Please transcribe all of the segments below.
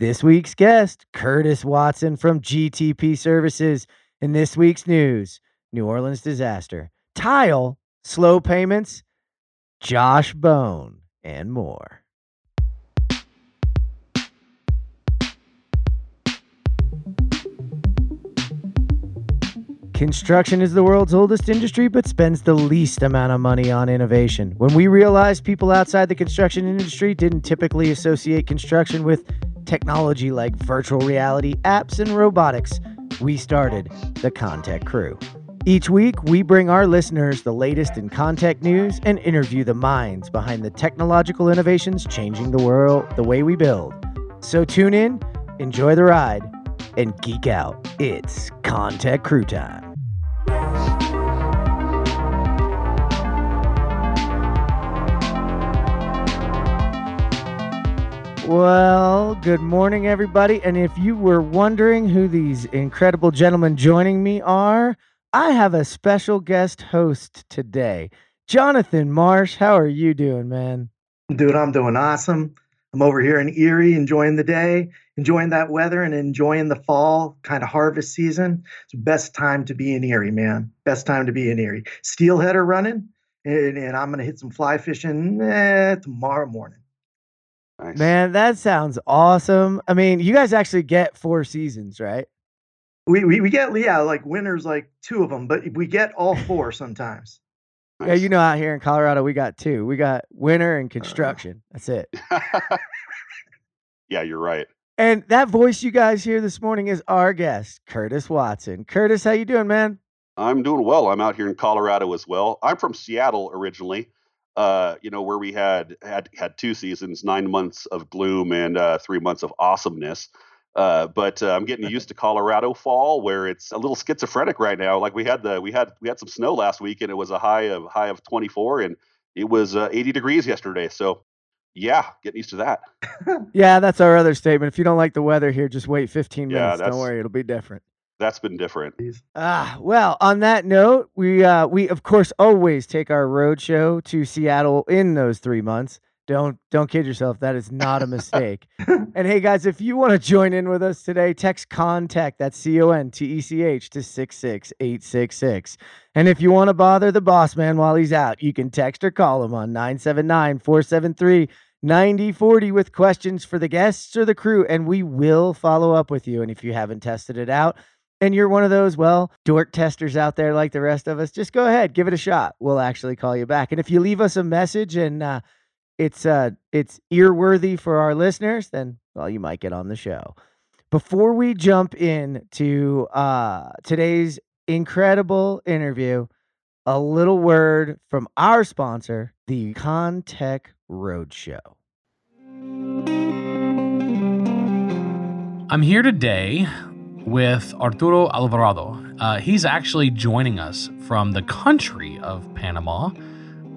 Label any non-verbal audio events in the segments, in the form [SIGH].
This week's guest, Curtis Watson from GTP Services. In this week's news, New Orleans disaster, tile, slow payments, Josh Bone, and more. Construction is the world's oldest industry, but spends the least amount of money on innovation. When we realized people outside the construction industry didn't typically associate construction with technology like virtual reality, apps, and robotics, we started the Contech Crew. Each week, we bring our listeners the latest in Contech news and interview the minds behind the technological innovations changing the world the way we build. So tune in, enjoy the ride, and geek out. It's Contech Crew time. Well, good morning, everybody. And if you were wondering who these incredible gentlemen joining me are, I have a special guest host today. Jonathan Marsh, how are you doing, man? Dude, I'm doing awesome. I'm over here in Erie enjoying the day, enjoying that weather, and enjoying the fall kind of harvest season. It's the best time to be in Erie, man. Best time to be in Erie. Steelhead are running, and, and I'm going to hit some fly fishing eh, tomorrow morning. Nice. Man, that sounds awesome. I mean, you guys actually get four seasons, right? We, we, we get, yeah, like winners, like two of them, but we get all four [LAUGHS] sometimes. Nice. Yeah, you know, out here in Colorado, we got two. We got winter and uh. construction. Uh, That's it. [LAUGHS] yeah, you're right. And that voice you guys hear this morning is our guest, Curtis Watson. Curtis, how you doing, man? I'm doing well. I'm out here in Colorado as well. I'm from Seattle originally uh, you know, where we had had had two seasons, nine months of gloom and uh, three months of awesomeness. Uh, but uh, I'm getting used to Colorado fall, where it's a little schizophrenic right now. Like we had the we had we had some snow last week, and it was a high of high of 24, and it was uh, 80 degrees yesterday. So yeah, getting used to that. [LAUGHS] yeah, that's our other statement. If you don't like the weather here, just wait 15 minutes. Yeah, don't worry, it'll be different that's been different. Ah, well, on that note, we uh we of course always take our road show to Seattle in those 3 months. Don't don't kid yourself, that is not a mistake. [LAUGHS] and hey guys, if you want to join in with us today, text Contech that's C O N T E C H to 66866. And if you want to bother the boss man while he's out, you can text or call him on 979 473 9040 with questions for the guests or the crew, and we will follow up with you. And if you haven't tested it out, and you're one of those, well, dork testers out there like the rest of us, just go ahead, give it a shot. We'll actually call you back. And if you leave us a message and uh, it's uh, it's earworthy for our listeners, then well, you might get on the show. Before we jump in to uh, today's incredible interview, a little word from our sponsor, the Contech Roadshow. I'm here today with Arturo Alvarado. Uh, he's actually joining us from the country of Panama.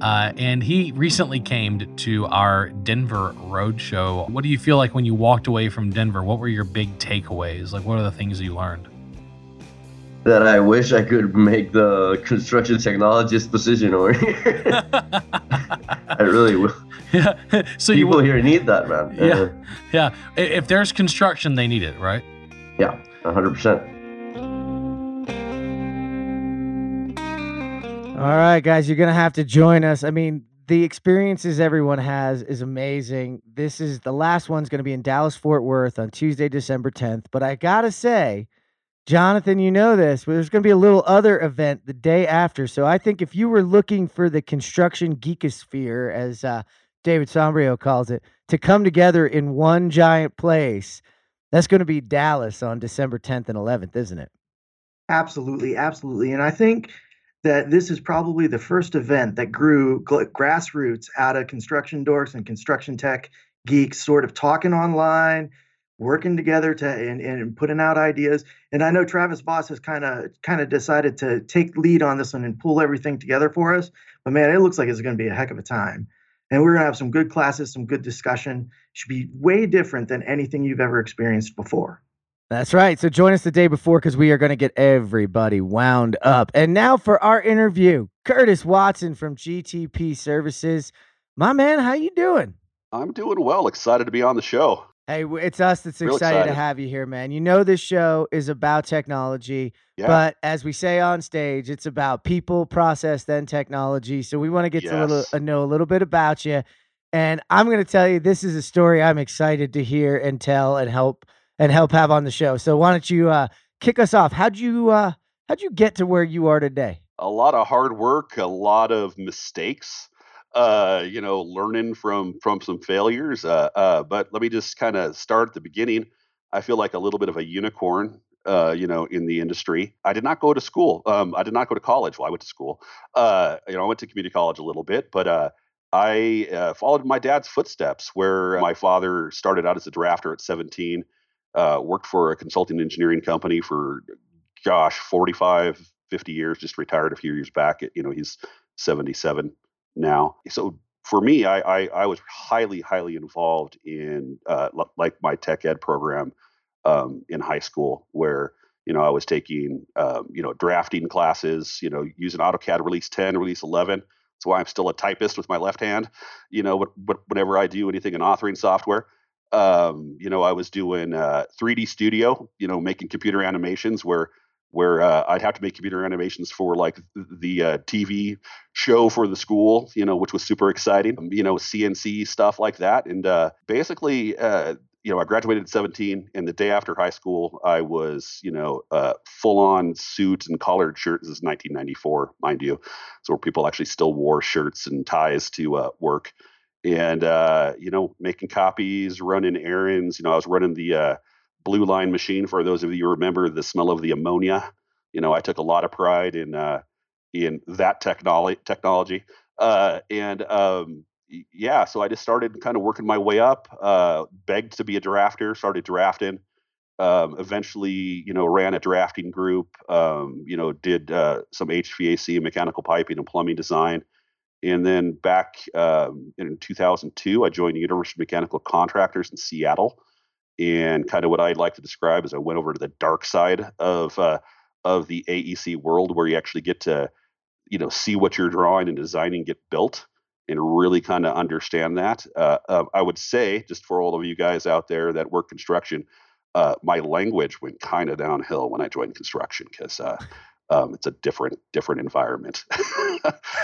Uh, and he recently came to our Denver roadshow. What do you feel like when you walked away from Denver? What were your big takeaways? Like, what are the things you learned? That I wish I could make the construction technologist position over here. [LAUGHS] I really will. Yeah. [LAUGHS] so people you, here need that, man. Yeah. Uh, yeah. If there's construction, they need it, right? Yeah. 100%. All right, guys, you're going to have to join us. I mean, the experiences everyone has is amazing. This is the last one's going to be in Dallas Fort Worth on Tuesday, December 10th. But I got to say, Jonathan, you know this, but there's going to be a little other event the day after. So I think if you were looking for the construction geekosphere, as uh, David Sombrio calls it, to come together in one giant place, that's going to be Dallas on December 10th and 11th, isn't it? Absolutely, absolutely. And I think that this is probably the first event that grew grassroots out of construction dorks and construction tech geeks sort of talking online, working together to and, and putting out ideas. And I know Travis Voss has kind of kind of decided to take lead on this one and pull everything together for us. But man, it looks like it's going to be a heck of a time and we're going to have some good classes, some good discussion. Should be way different than anything you've ever experienced before. That's right. So join us the day before because we are going to get everybody wound up. And now for our interview, Curtis Watson from GTP Services. My man, how you doing? I'm doing well. Excited to be on the show. Hey, it's us that's Real excited to have you here, man. You know this show is about technology, Yeah. but as we say on stage, it's about people, process, then technology. So we want to get to a little, Yes. uh, know a little bit about you. And I'm going to tell you, this is a story I'm excited to hear and tell and help and help have on the show. So why don't you uh, kick us off? How'd you uh, how'd you get to where you are today? a lot of hard work, a lot of mistakes, uh, you know, learning from from some failures. Uh, uh, but let me just kind of start at the beginning. I feel like a little bit of a unicorn, uh, you know, in the industry. I did not go to school. Um, I did not go to college. Well, I went to school. Uh, you know, I went to community college a little bit, but uh, I uh, followed my dad's footsteps, where my father started out as a drafter at 17, uh, worked for a consulting engineering company for, gosh, 45, 50 years, just retired a few years back. At, You know, he's 77 now. So for me, I, I, I was highly, highly involved in uh, like my tech ed program um, in high school, where you know I was taking um, you know drafting classes, you know using AutoCAD Release 10, Release 11. That's why I'm still a typist with my left hand. You know, but, but whenever I do anything in authoring software, um, you know, I was doing uh, 3D Studio, you know, making computer animations where where uh, I'd have to make computer animations for like the uh, TV show for the school, you know, which was super exciting. Um, You know, CNC stuff like that, and uh, basically, uh, you know, I graduated at 17, and the day after high school, I was, you know, uh, full on suit and collared shirt. This is 1994, mind you, so where people actually still wore shirts and ties to uh, work, and you know, making copies, running errands. You know, I was running the blue line machine for those of you who remember the smell of the ammonia. You know i took a lot of pride in uh in that technology technology. Uh and um yeah so i just started kind of working my way up uh begged to be a drafter started drafting. Um eventually you know ran a drafting group um you know did uh some hvac mechanical piping and plumbing design. And then back um, in 2002 i joined university of mechanical contractors in seattle and kind of what I'd like to describe is I went over to the dark side of uh, of the AEC world, where you actually get to you know see what you're drawing and designing get built, and really kind of understand that. Uh, uh, I would say, just for all of you guys out there that work construction, uh, my language went kind of downhill when I joined construction because uh, um, it's a different different environment. [LAUGHS]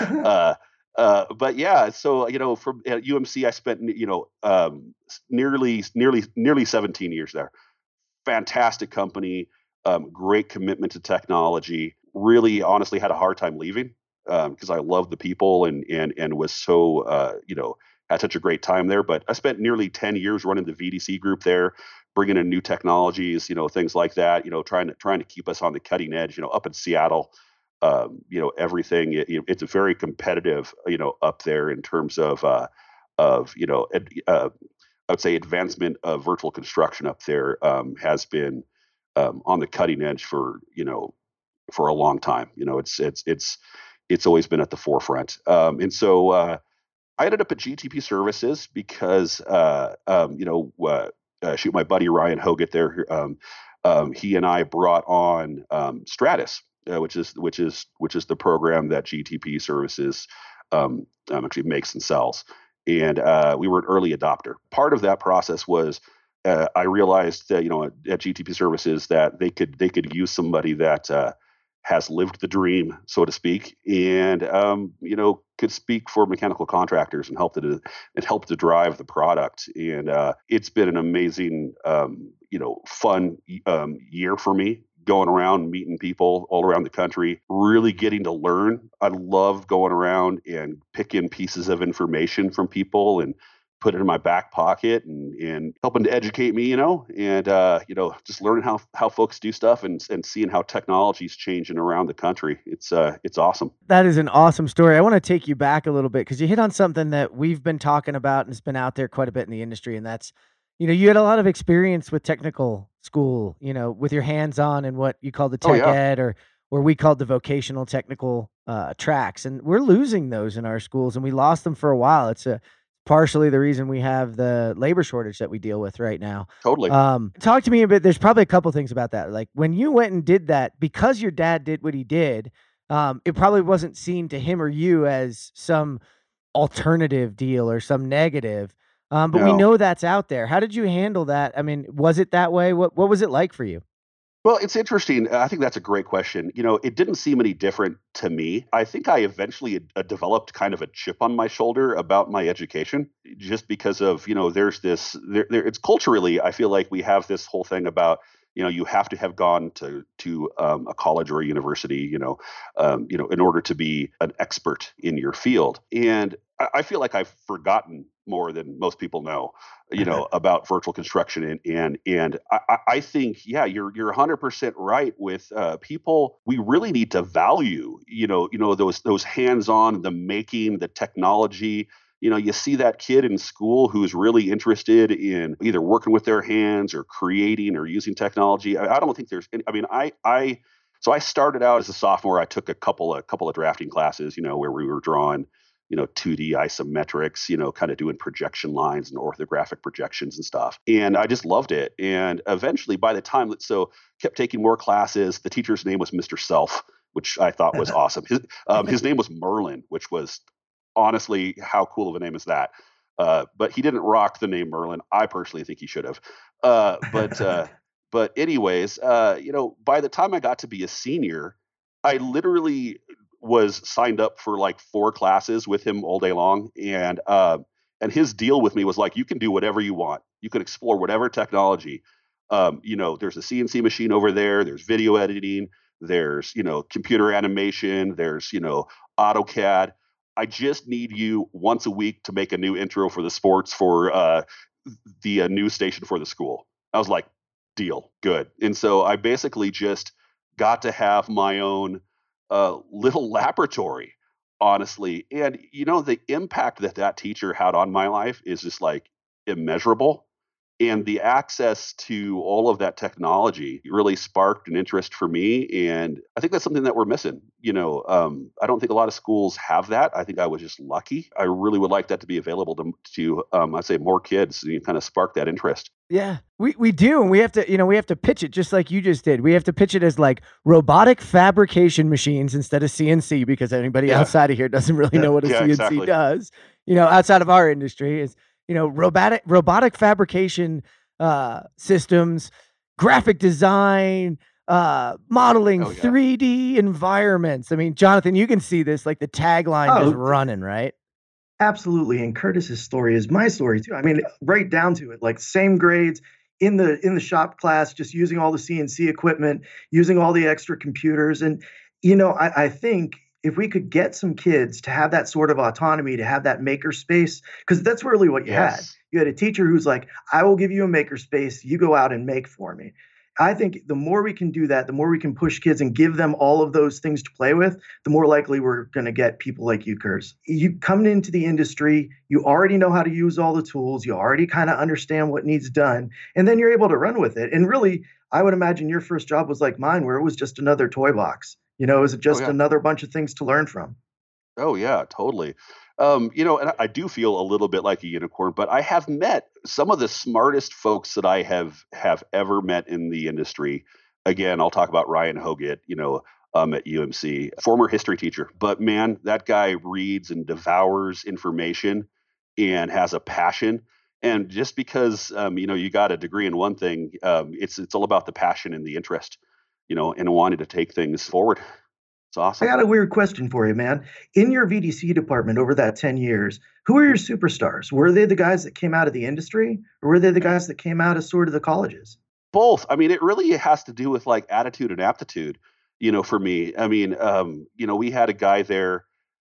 uh, but yeah, so you know, from at UMC, I spent you know um, nearly nearly nearly 17 years there. Fantastic company, um, great commitment to technology. Really, honestly, had a hard time leaving because I love the people and and and was so uh, you know had such a great time there. But I spent nearly 10 years running the VDC group there, bringing in new technologies, you know, things like that. You know, trying to trying to keep us on the cutting edge. You know, up in Seattle um, you know everything. It, it- it's a very competitive, you know, up there in terms of uh, of you know, ad, uh, I would say advancement of virtual construction up there um, has been um, on the cutting edge for you know for a long time. You know, it's it's it's it's always been at the forefront. Um, and so uh, I ended up at GTP Services because uh, um, you know uh, uh, shoot my buddy Ryan Hoget there. Um, um, he and I brought on um, Stratus, uh, which is which is which is the program that GTP Services um, um, actually makes and sells. And uh, we were an early adopter. Part of that process was uh, I realized that you know at, at GTP Services that they could they could use somebody that uh, has lived the dream, so to speak, and um, you know could speak for mechanical contractors and help to and help to drive the product. And uh, it's been an amazing, um, you know, fun um, year for me going around meeting people all around the country, really getting to learn. I love going around and picking pieces of information from people and put it in my back pocket and, and helping to educate me, you know, and uh, you know, just learning how how folks do stuff and and seeing how technology is changing around the country. It's uh it's awesome. That is an awesome story. I want to take you back a little bit because you hit on something that we've been talking about and it's been out there quite a bit in the industry, and that's you know you had a lot of experience with technical school, you know, with your hands on and what you call the Oh, tech yeah. ed or or we called the vocational technical uh, tracks, and we're losing those in our schools, and we lost them for a while. It's a partially the reason we have the labor shortage that we deal with right now. Totally. Um, talk to me a bit. There's probably a couple things about that. Like when you went and did that, because your dad did what he did, um, it probably wasn't seen to him or you as some alternative deal or some negative. Um, but we know that's out there. How did you handle that? I mean, was it that way? What What was it like for you? Well, it's interesting. I think that's a great question. You know, it didn't seem any different to me. I think I eventually uh, developed kind of a chip on my shoulder about my education, just because of you know, there's this. There, there, it's culturally. I feel like we have this whole thing about you know you have to have gone to to um, a college or a university you know um, you know in order to be an expert in your field and I, I feel like I've forgotten more than most people know you know about virtual construction and and and I, I- think yeah you're you're 100% right with uh, people we really need to value you know you know those those hands-on the making the technology. You know you see that kid in school who's really interested in either working with their hands or creating or using technology. I, I don't think there's any, i mean i i so i started out as a sophomore. I took a couple of couple of drafting classes you know where we were drawing you know 2d isometrics you know kind of doing projection lines and orthographic projections and stuff. And i just loved it. And eventually by the time that so kept taking more classes the teacher's name was mr self which i thought was [LAUGHS] awesome. His, um, his [LAUGHS] name was merlin which was honestly how cool of a name is that? Uh, but he didn't rock the name merlin. I personally think he should have. Uh, but uh, [LAUGHS] but anyways uh, you know by the time i got to be a senior i literally was signed up for like four classes with him all day long and uh, and his deal with me was like you can do whatever you want. You can explore whatever technology. Um, you know there's a cnc machine over there there's video editing there's you know computer animation there's you know autocad. I just need you once a week to make a new intro for the sports for uh, the uh, news station for the school. I was like deal. Good. And so i basically just got to have my own uh, little [LAUGHS] laboratory honestly and you know the impact that that teacher had on my life is just like immeasurable and the access to all of that technology really sparked an interest for me and i think that's something that we're missing you know um, i don't think a lot of schools have that i think i was just lucky i really would like that to be available to, to um, i'd say more kids and you kind of spark that interest Yeah, we, we do, and we have to, you know, we have to pitch it just like you just did. We have to pitch it as like robotic fabrication machines instead of CNC because anybody Yeah. outside of here doesn't really know what a Yeah, CNC exactly. does. You know, outside of our industry is, you know, robotic robotic fabrication uh, systems, graphic design, uh, modeling Oh, yeah. 3D environments. I mean, Jonathan, you can see this like the tagline Oh, just running, right? Absolutely. And Curtis's story is my story too. I mean, right down to it, like same grades in the in the shop class, just using all the CNC equipment, using all the extra computers. And, you know, I, I think if we could get some kids to have that sort of autonomy, to have that maker space, because that's really what you had. You had a teacher who's like, I will give you a maker space, you go out and make for me. I think the more we can do that, the more we can push kids and give them all of those things to play with, the more likely we're going to get people like you, Kurz. You come into the industry, you already know how to use all the tools, you already kind of understand what needs done, and then you're able to run with it. And really, I would imagine your first job was like mine, where it was just another toy box. You know, is it was just yeah. another bunch of things to learn from. Oh yeah, totally. Um, you know, and I- I do feel a little bit like a unicorn, but I have met some of the smartest folks that I have have ever met in the industry. Again, I'll talk about Ryan Hoggett, you know, um, at UMC, former history teacher. But man, that guy reads and devours information and has a passion. And just because um, you know you got a degree in one thing, um, it's it's all about the passion and the interest, you know, and wanted to take things forward. It's awesome. I got a weird question for you, man. In your VDC department over that 10 years, who are your superstars? Were they the guys that came out of the industry or were they the guys that came out of sort of the colleges? both i mean it really has to do with like attitude and aptitude you know for me i mean um you know we had a guy there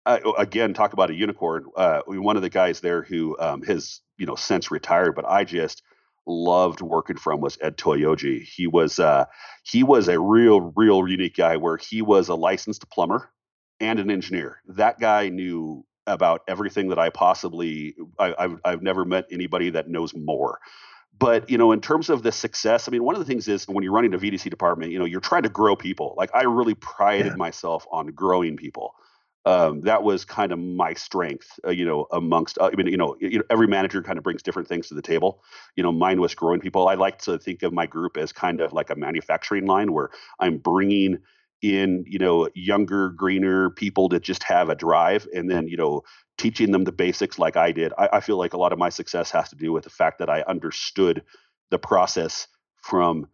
uh, again talk about a unicorn uh one of the guys there who um has you know since retired but i just loved working from was ed toyoji he was uh he was a real real unique guy where he was a licensed plumber and an engineer. That guy knew about everything that i possibly I, I've, I've never met anybody that knows more. But you know in terms of the success i mean one of the things is when you're running a vdc department you know you're trying to grow people. Like i really prided Yeah. myself on growing people um, that was kind of my strength uh, you know amongst uh, i mean you know, you know every manager kind of brings different things to the table. You know mine was growing people. I like to think of my group as kind of like a manufacturing line where i'm bringing in you know younger greener people that just have a drive and then you know teaching them the basics like i did. I, I, feel like a lot of my success has to do with the fact that i understood the process from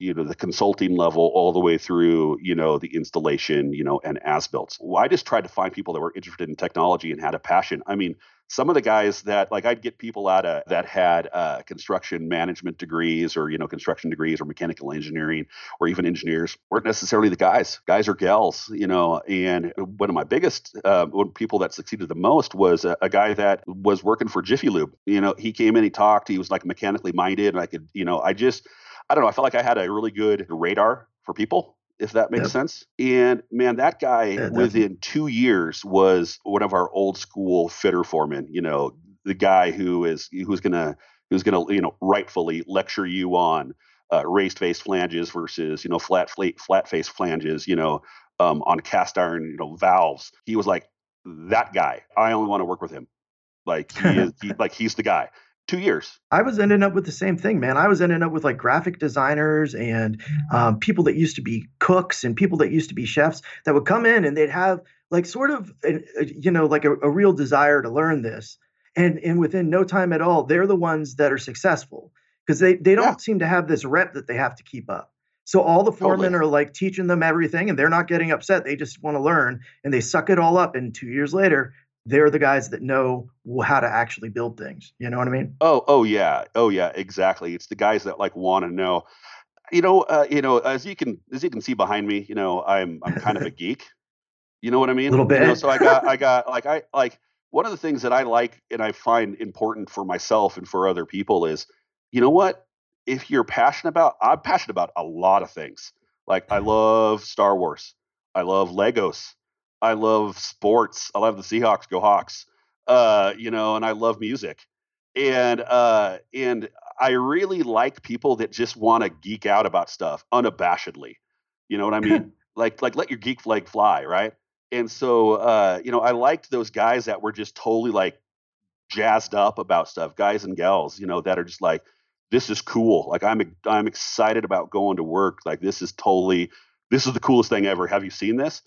you know the consulting level all the way through you know the installation you know and as built well, i just tried to find people that were interested in technology and had a passion i mean some of the guys that like I'd get people out of that had uh, construction management degrees or you know construction degrees or mechanical engineering or even engineers weren't necessarily the guys. Guys or gals, you know. And one of my biggest uh, people that succeeded the most was a, a, guy that was working for Jiffy Lube. You know, he came in, he talked, he was like mechanically minded, and I could, you know, I just I don't know, I felt like I had a really good radar for people if that makes yep. sense. And man, that guy yeah, within two years was one of our old school fitter foremen. You know, the guy who is who's gonna who's gonna you know rightfully lecture you on uh, raised face flanges versus you know flat flat flat face flanges. You know, um, on cast iron you know valves. He was like that guy. I only want to work with him. Like he is he, [LAUGHS] like he's the guy two years. I was ending up with the same thing, man. I was ending up with like graphic designers and um, people that used to be cooks and people that used to be chefs that would come in and they'd have like sort of, a, a, you know, like a, a real desire to learn this. And, and within no time at all, they're the ones that are successful because they, they don't yeah. seem to have this rep that they have to keep up. So all the foremen totally. are like teaching them everything and they're not getting upset. They just want to learn and they suck it all up. And two years later, they're the guys that know how to actually build things. You know what I mean? Oh, oh yeah, oh yeah, exactly. It's the guys that like want to know. You know, uh, you know, as you can as you can see behind me, you know, I'm I'm kind of a [LAUGHS] geek. You know what I mean? A little bit. You know, so I got I got like I like one of the things that I like and I find important for myself and for other people is, you know what? If you're passionate about, I'm passionate about a lot of things. Like I [LAUGHS] love Star Wars. I love Legos. I love sports. I love the Seahawks. Go Hawks. Uh, you know, and I love music. And uh, and I really like people that just want to geek out about stuff unabashedly. You know what I mean? [LAUGHS] like like let your geek flag fly, right? And so uh, you know, I liked those guys that were just totally like jazzed up about stuff, guys and gals, you know, that are just like, this is cool. Like I'm I'm excited about going to work. Like this is totally this is the coolest thing ever. Have you seen this?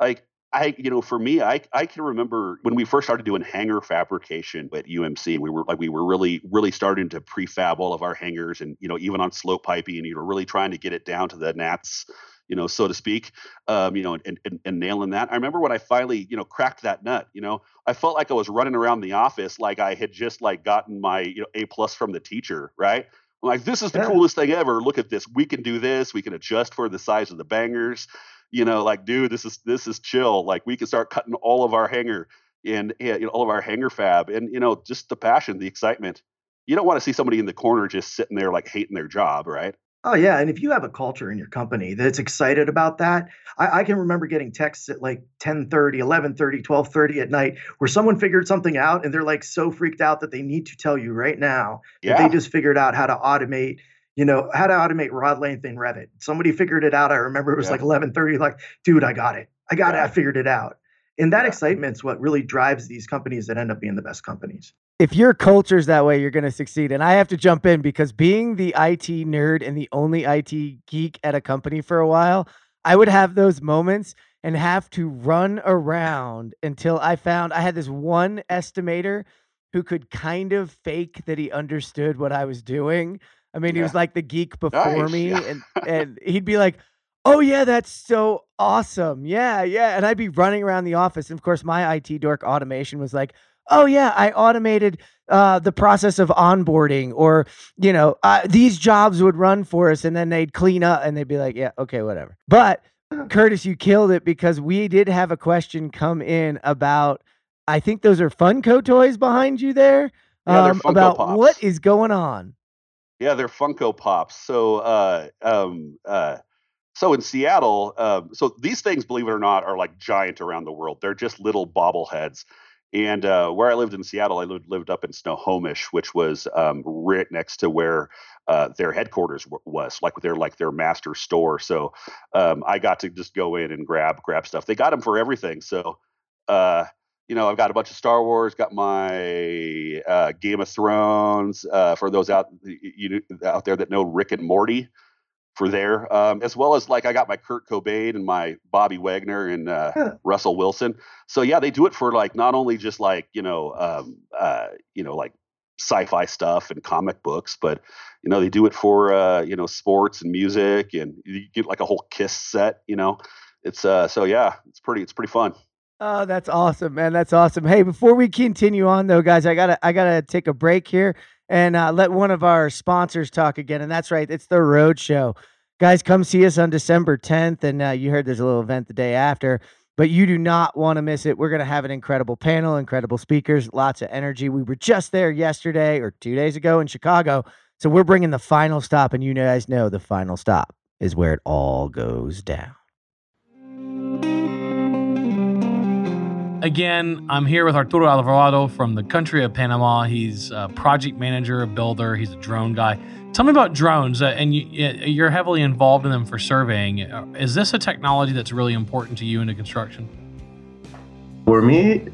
Like I, you know, for me, I, I can remember when we first started doing hanger fabrication at UMC. We were like, we were really, really starting to prefab all of our hangers, and you know, even on slope piping, and you know, really trying to get it down to the nats, you know, so to speak, um, you know, and, and, and nailing that. I remember when I finally, you know, cracked that nut. You know, I felt like I was running around the office like I had just like gotten my, you know, A plus from the teacher, right? I'm like, this is the yeah. coolest thing ever. Look at this. We can do this. We can adjust for the size of the bangers you know, like, dude, this is this is chill. Like, we can start cutting all of our hanger and eh, you know, all of our hanger fab, and you know, just the passion, the excitement. You don't want to see somebody in the corner just sitting there like hating their job, right? Oh yeah, and if you have a culture in your company that's excited about that, I, I can remember getting texts at like 10 30, 11 30, 12 30 at night where someone figured something out and they're like so freaked out that they need to tell you right now yeah. that they just figured out how to automate you know, how to automate rod length in Revit. Somebody figured it out. I remember it was yeah. like 11:30. Like, dude, I got it. I got yeah. it. I figured it out. And that yeah. excitement's what really drives these companies that end up being the best companies. If your culture's that way, you're going to succeed. And I have to jump in because being the IT nerd and the only IT geek at a company for a while, I would have those moments and have to run around until I found I had this one estimator who could kind of fake that he understood what I was doing I mean, yeah. he was like the geek before nice. me, and [LAUGHS] and he'd be like, "Oh yeah, that's so awesome, yeah, yeah," and I'd be running around the office, and of course, my IT dork automation was like, "Oh yeah, I automated uh, the process of onboarding, or you know, uh, these jobs would run for us, and then they'd clean up, and they'd be like, yeah, okay, whatever." But [CLEARS THROAT] Curtis, you killed it because we did have a question come in about. I think those are Funko toys behind you there. Yeah, um, about Pops. what is going on. Yeah, they're Funko Pops. So, uh, um, uh, so in Seattle, um, so these things, believe it or not, are like giant around the world. They're just little bobbleheads. And uh, where I lived in Seattle, I lived, lived up in Snohomish, which was um, right next to where uh, their headquarters w- was, like their like their master store. So um, I got to just go in and grab grab stuff. They got them for everything. So uh, you know, I've got a bunch of Star Wars, got my uh, Game of Thrones. Uh, for those out you out there that know Rick and Morty, for there, um, as well as like I got my Kurt Cobain and my Bobby Wagner and uh, Huh. Russell Wilson. So yeah, they do it for like not only just like you know um, uh, you know like sci-fi stuff and comic books, but you know they do it for uh, you know sports and music, and you get like a whole Kiss set. You know, it's uh, so yeah, it's pretty it's pretty fun. Oh, that's awesome, man. That's awesome. Hey, before we continue on though, guys, I gotta I gotta take a break here and uh, let one of our sponsors talk again. And that's right, it's the Road Show. Guys, come see us on December 10th, and uh, you heard there's a little event the day after. But you do not want to miss it. We're to have an incredible panel, incredible speakers, lots of energy. We were just there yesterday or two days ago in Chicago. So we're bringing the final stop, and you guys know the final stop is where it all goes down. Again, I'm here with Arturo Alvarado from the country of Panama. He's a project manager, a builder, he's a drone guy. Tell me about drones, uh, and you, you're heavily involved in them for surveying. Uh, Is this a technology that's really important to you into construction? For me,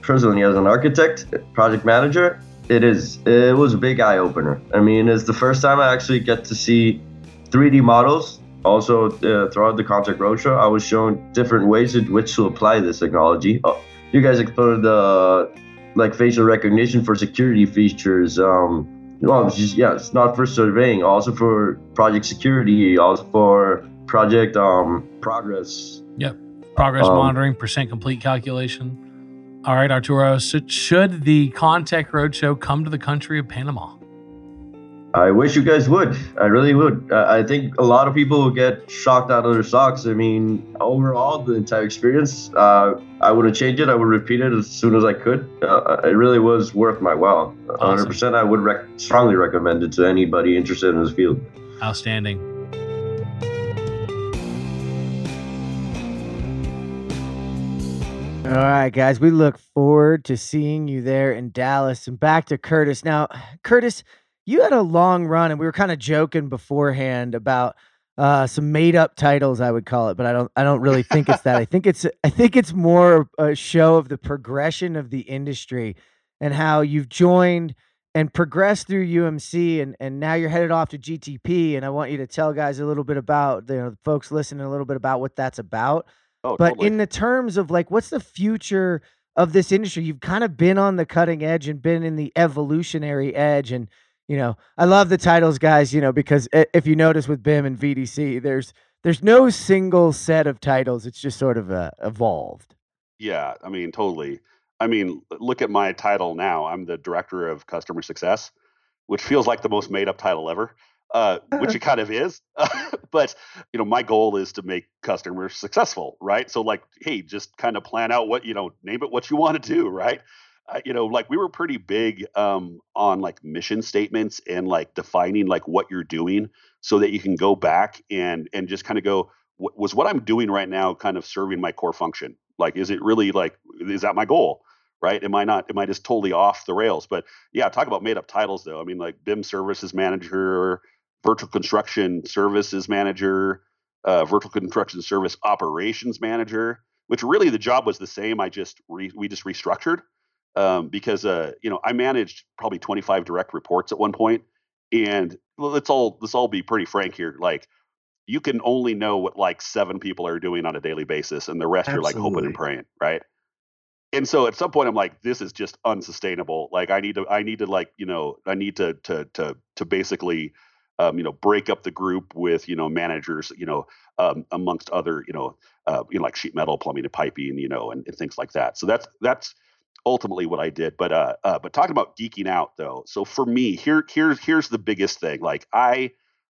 personally, as an architect, project manager, it is. It was a big eye opener. I mean, it's the first time I actually get to see 3D models. Also, uh, throughout the Contech Roadshow, I was shown different ways in which to apply this technology. Oh, you guys explored the like facial recognition for security features. Um, well, it's just yeah, it's not for surveying, also for project security, also for project um, progress. Yep, progress Um, monitoring, percent complete calculation. All right, Arturo. So should the Contech Roadshow come to the country of Panama? I wish you guys would. I really would. Uh, I think a lot of people will get shocked out of their socks. I mean, overall, the entire experience, uh, I wouldn't change it. I would repeat it as soon as I could. Uh, it really was worth my while. 100%. I would rec- strongly recommend it to anybody interested in this field. Outstanding. All right, guys, we look forward to seeing you there in Dallas. And back to Curtis. Now, Curtis, you had a long run, and we were kind of joking beforehand about uh, some made-up titles, I would call it, but I don't. I don't really think it's that. I think it's. I think it's more a show of the progression of the industry and how you've joined and progressed through UMC, and and now you're headed off to GTP. And I want you to tell guys a little bit about you know the folks listening a little bit about what that's about Oh, but totally. in the terms of like what's the future of this industry you've kind of been on the cutting edge and been in the evolutionary edge and you know i love the titles guys you know because if you notice with bim and vdc there's there's no single set of titles it's just sort of uh, evolved Yeah, I mean, totally. I mean, look at my title now. I'm the director of customer success, which feels like the most made up title ever, uh, which [LAUGHS] it kind of is. [LAUGHS] but you know, my goal is to make customers successful, right? So, like, hey, just kind of plan out what you know, name it what you want to do, right? Uh, you know, like we were pretty big um, on like mission statements and like defining like what you're doing, so that you can go back and and just kind of go, was what I'm doing right now kind of serving my core function? Like, is it really like, is that my goal? Right? Am I not, am I just totally off the rails? But yeah, talk about made up titles though. I mean, like BIM services manager, virtual construction services manager, uh, virtual construction service operations manager, which really the job was the same. I just, re, we just restructured um, because, uh, you know, I managed probably 25 direct reports at one point, And let's all, let's all be pretty frank here. Like, you can only know what like seven people are doing on a daily basis and the rest you're like hoping and praying right and so at some point i'm like this is just unsustainable like i need to i need to like you know i need to to to to basically um, you know break up the group with you know managers you know um, amongst other you know uh, you know like sheet metal plumbing and piping you know and, and things like that so that's that's ultimately what i did but uh, uh but talking about geeking out though so for me here here's here's the biggest thing like i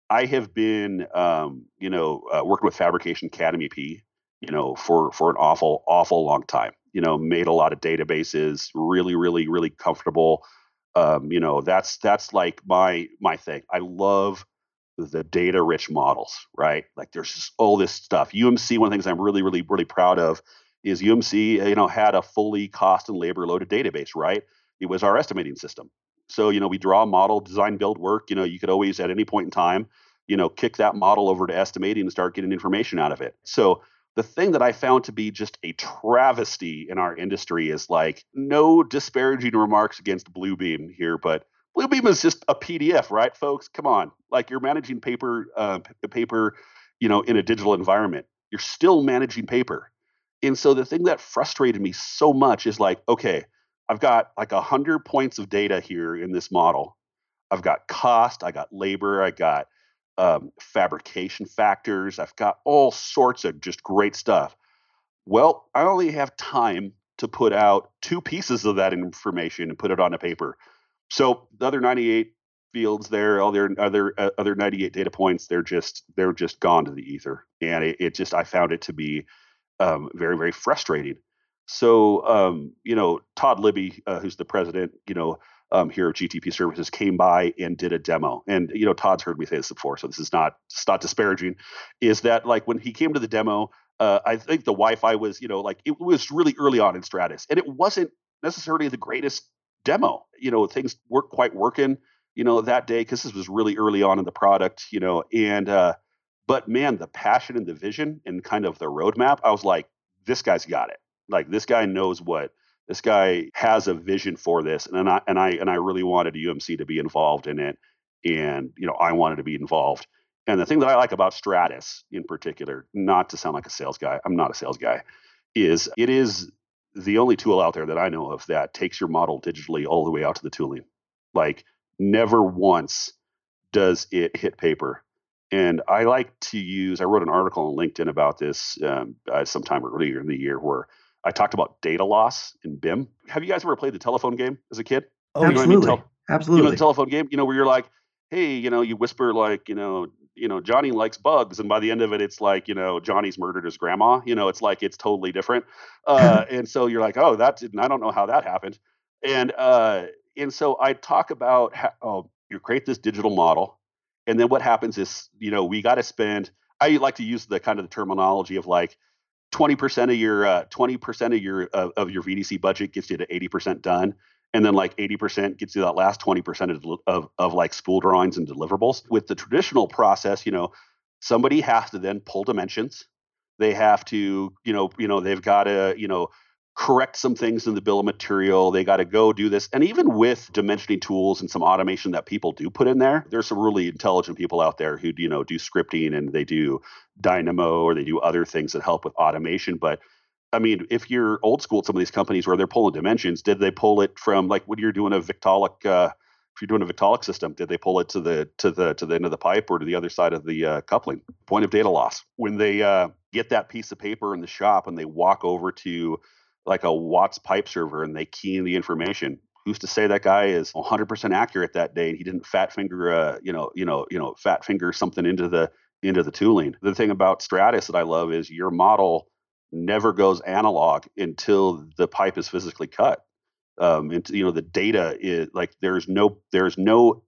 I have been, um, you know, uh, working with Fabrication CADmep, you know, for for an awful, awful long time. You know, made a lot of databases, really, really, really comfortable. Um, you know, that's that's like my my thing. I love the data rich models, right? Like there's just all this stuff. UMC, one of the things I'm really, really, really proud of is UMC, you know, had a fully cost and labor loaded database, right? It was our estimating system. So, you know, we draw a model, design, build, work. You know, you could always at any point in time, you know, kick that model over to estimating and start getting information out of it. So the thing that I found to be just a travesty in our industry is like no disparaging remarks against Bluebeam here, but Bluebeam is just a PDF, right, folks? Come on, like you're managing paper, uh, paper, you know, in a digital environment. You're still managing paper, and so the thing that frustrated me so much is like, okay, I've got like a hundred points of data here in this model. I've got cost, I got labor, I got um, fabrication factors, I've got all sorts of just great stuff. Well, I only have time to put out two pieces of that information and put it on a paper. So the other 98 fields there, all their other uh, other 98 data points, they're just they're just gone to the ether, and it, it just I found it to be um, very very frustrating. So um, you know, Todd Libby, uh, who's the president, you know, um, here of GTP Services, came by and did a demo, and you know, Todd's heard me say this before, so this is not it's not disparaging. Is that like when he came to the demo? Uh, I think the Wi-Fi was, you know, like it was really early on in Stratus, and it wasn't necessarily the greatest demo. You know, things weren't quite working, you know, that day because this was really early on in the product, you know, and uh, but man, the passion and the vision and kind of the roadmap, I was like, this guy's got it. Like this guy knows what this guy has a vision for this, and I and I and I really wanted UMC to be involved in it, and you know, I wanted to be involved. And the thing that I like about Stratus in particular, not to sound like a sales guy, I'm not a sales guy, is it is the only tool out there that I know of that takes your model digitally all the way out to the tooling. Like never once does it hit paper. And I like to use, I wrote an article on LinkedIn about this um, uh, sometime earlier in the year where I talked about data loss in BIM. Have you guys ever played the telephone game as a kid? Oh, you absolutely. I mean? absolutely. You know, the telephone game, you know, where you're like, hey, you know, you whisper like, you know, you know, Johnny likes bugs, and by the end of it, it's like, you know, Johnny's murdered his grandma. You know, it's like it's totally different. Uh, [LAUGHS] and so you're like, oh, that didn't. I don't know how that happened. And uh, and so I talk about how oh, you create this digital model, and then what happens is, you know, we got to spend. I like to use the kind of the terminology of like. 20% of your uh, 20% of your uh, of your VDC budget gets you to 80% done and then like 80% gets you that last 20% of, of, of like spool drawings and deliverables. With the traditional process, you know, somebody has to then pull dimensions. They have to, you know, you know, they've got to, you know, correct some things in the bill of material. They got to go do this. And even with dimensioning tools and some automation that people do put in there, there's some really intelligent people out there who, you know, do scripting and they do Dynamo or they do other things that help with automation. But I mean, if you're old school at some of these companies where they're pulling dimensions, did they pull it from like when you're doing a Victaulic? Uh, if you're doing a Victaulic system, did they pull it to the to the to the end of the pipe or to the other side of the uh, coupling? Point of data loss. When they uh, get that piece of paper in the shop and they walk over to like a Watts pipe server and they key in the information, who's to say that guy is 100% accurate that day and he didn't fat finger uh, you know you know you know fat finger something into the into the tooling the thing about stratus that i love is your model never goes analog until the pipe is physically cut. Um, and you know the data is like there's no there's no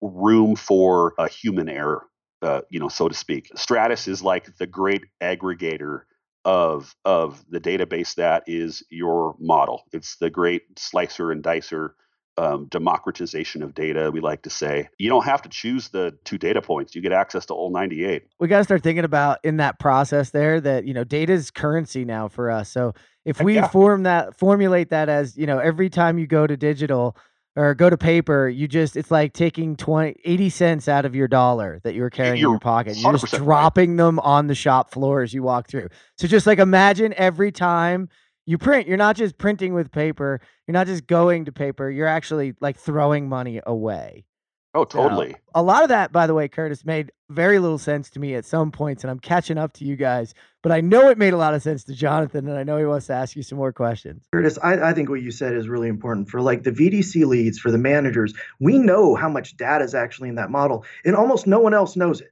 room for a human error, uh, you know, so to speak. Stratus is like the great aggregator of of the database that is your model. It's the great slicer and dicer um, democratization of data, we like to say. You don't have to choose the two data points. You get access to all 98. We got to start thinking about in that process there that, you know, data is currency now for us. So if we yeah. form that, formulate that as, you know, every time you go to digital or go to paper, you just, it's like taking 20, 80 cents out of your dollar that you were carrying you're in your pocket. You're just dropping right. them on the shop floor as you walk through. So just like imagine every time you print you're not just printing with paper you're not just going to paper you're actually like throwing money away oh totally. so, a lot of that by the way curtis made very little sense to me at some points and i'm catching up to you guys but i know it made a lot of sense to jonathan and i know he wants to ask you some more questions. Curtis I, I think what you said is really important. For like the vdc leads for the managers we know how much data is actually in that model and almost no one else knows it.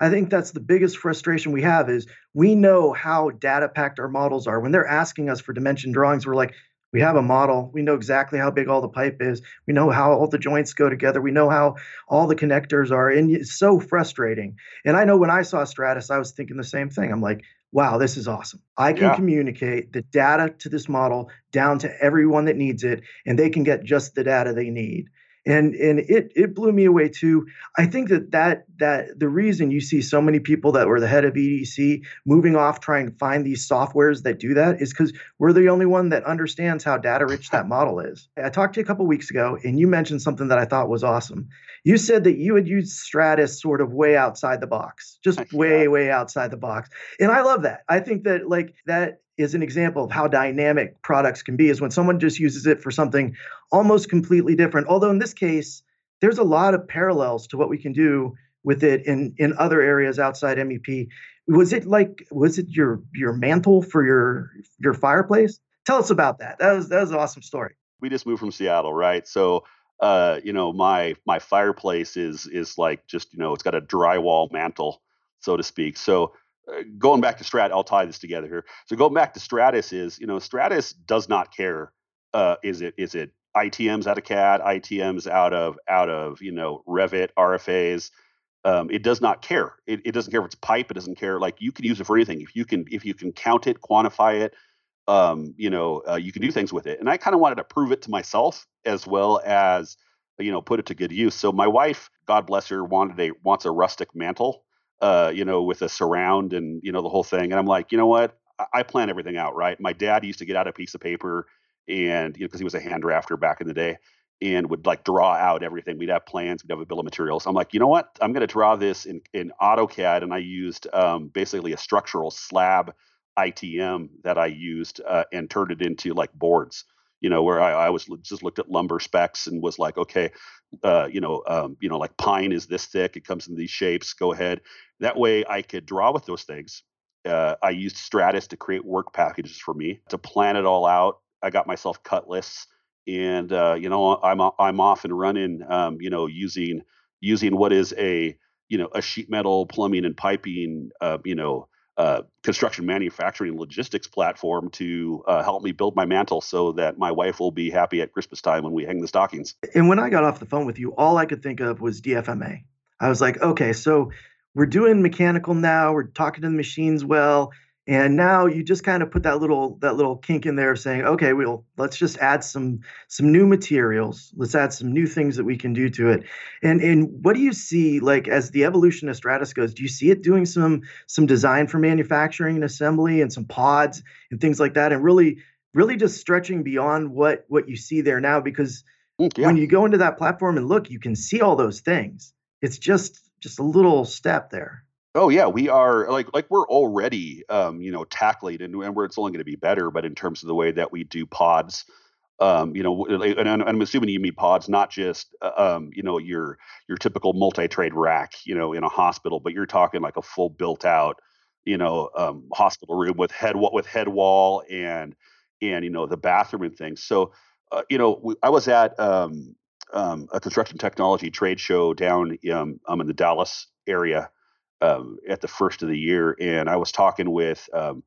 I think that's the biggest frustration we have is we know how data packed our models are. When they're asking us for dimension drawings, we're like, we have a model. We know exactly how big all the pipe is. We know how all the joints go together. We know how all the connectors are. And it's so frustrating. And I know when I saw Stratus, I was thinking the same thing. I'm like, wow, this is awesome. I can yeah. communicate the data to this model down to everyone that needs it, and they can get just the data they need. And and it it blew me away too. I think that that that the reason you see so many people that were the head of VDC moving off trying to find these softwares that do that is because we're the only one that understands how data rich that model is. I talked to you a couple weeks ago, and you mentioned something that I thought was awesome. You said that you had used Stratus sort of way outside the box, just way way outside the box, and I love that. I think that like that is an example of how dynamic products can be is when someone just uses it for something almost completely different. Although in this case there's a lot of parallels to what we can do with it in in other areas outside mep was it like was it your your mantle for your your fireplace? Tell us about that. That was that was an awesome story. We just moved from seattle right? So uh you know my my fireplace is is like just you know it's got a drywall mantle so to speak. So going back to Strat, I'll tie this together here. So going back to Stratus is, you know, Stratus does not care. Uh, is it is it ITMs out of CAD, ITMs out of out of you know Revit, RFAs? Um, it does not care. It, it doesn't care if it's pipe. It doesn't care. Like you can use it for anything. If you can if you can count it, quantify it, um, you know, uh, you can do things with it. And I kind of wanted to prove it to myself as well as you know put it to good use. So my wife, God bless her, wanted a wants a rustic mantle uh, you know, with a surround and you know the whole thing. And I'm like, you know what? I, I plan everything out, right? My dad used to get out a piece of paper and you know because he was a hand drafter back in the day and would like draw out everything. We'd have plans, we'd have a bill of materials. I'm like, you know what? I'm going to draw this in in AutoCAD, and I used um, basically a structural slab ITM that I used uh, and turned it into like boards you know, where I, I was just looked at lumber specs and was like, okay, uh, you know, um, you know, like pine is this thick, it comes in these shapes. Go ahead. That way, I could draw with those things. Uh, I used Stratus to create work packages for me to plan it all out. I got myself cut lists, and uh, you know, I'm I'm off and running. Um, you know, using using what is a you know a sheet metal plumbing and piping uh, you know uh, construction manufacturing logistics platform to uh, help me build my mantle so that my wife will be happy at Christmas time when we hang the stockings. And when I got off the phone with you, all I could think of was DFMA. I was like, okay, so we're doing mechanical now, we're talking to the machines well, and now you just kind of put that little that little kink in there of saying okay we'll let's just add some some new materials. Let's add some new things that we can do to it. And and what do you see like as the evolution of stratus goes do you see it doing some some design for manufacturing and assembly and some pods and things like that? And really really just stretching beyond what what you see there now because mm, yeah. when you go into that platform and look you can see all those things. It's just just a little step there Oh yeah, we are like like we're already um, you know tackling and, and where it's only going to be better. But in terms of the way that we do pods, um, you know, and, and, I'm assuming you mean pods, not just uh, um, you know your your typical multi-trade rack, you know, in a hospital, but you're talking like a full built-out, you know, um, hospital room with head with head wall and and you know the bathroom and things. So uh, you know, I was at um, um, a construction technology trade show down um, um, in the Dallas area um, at the first of the year, and I was talking with um,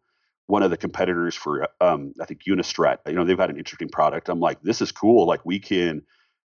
one of the competitors for um, I think Unistrut. You know, they've got an interesting product. I'm like, this is cool. Like we can,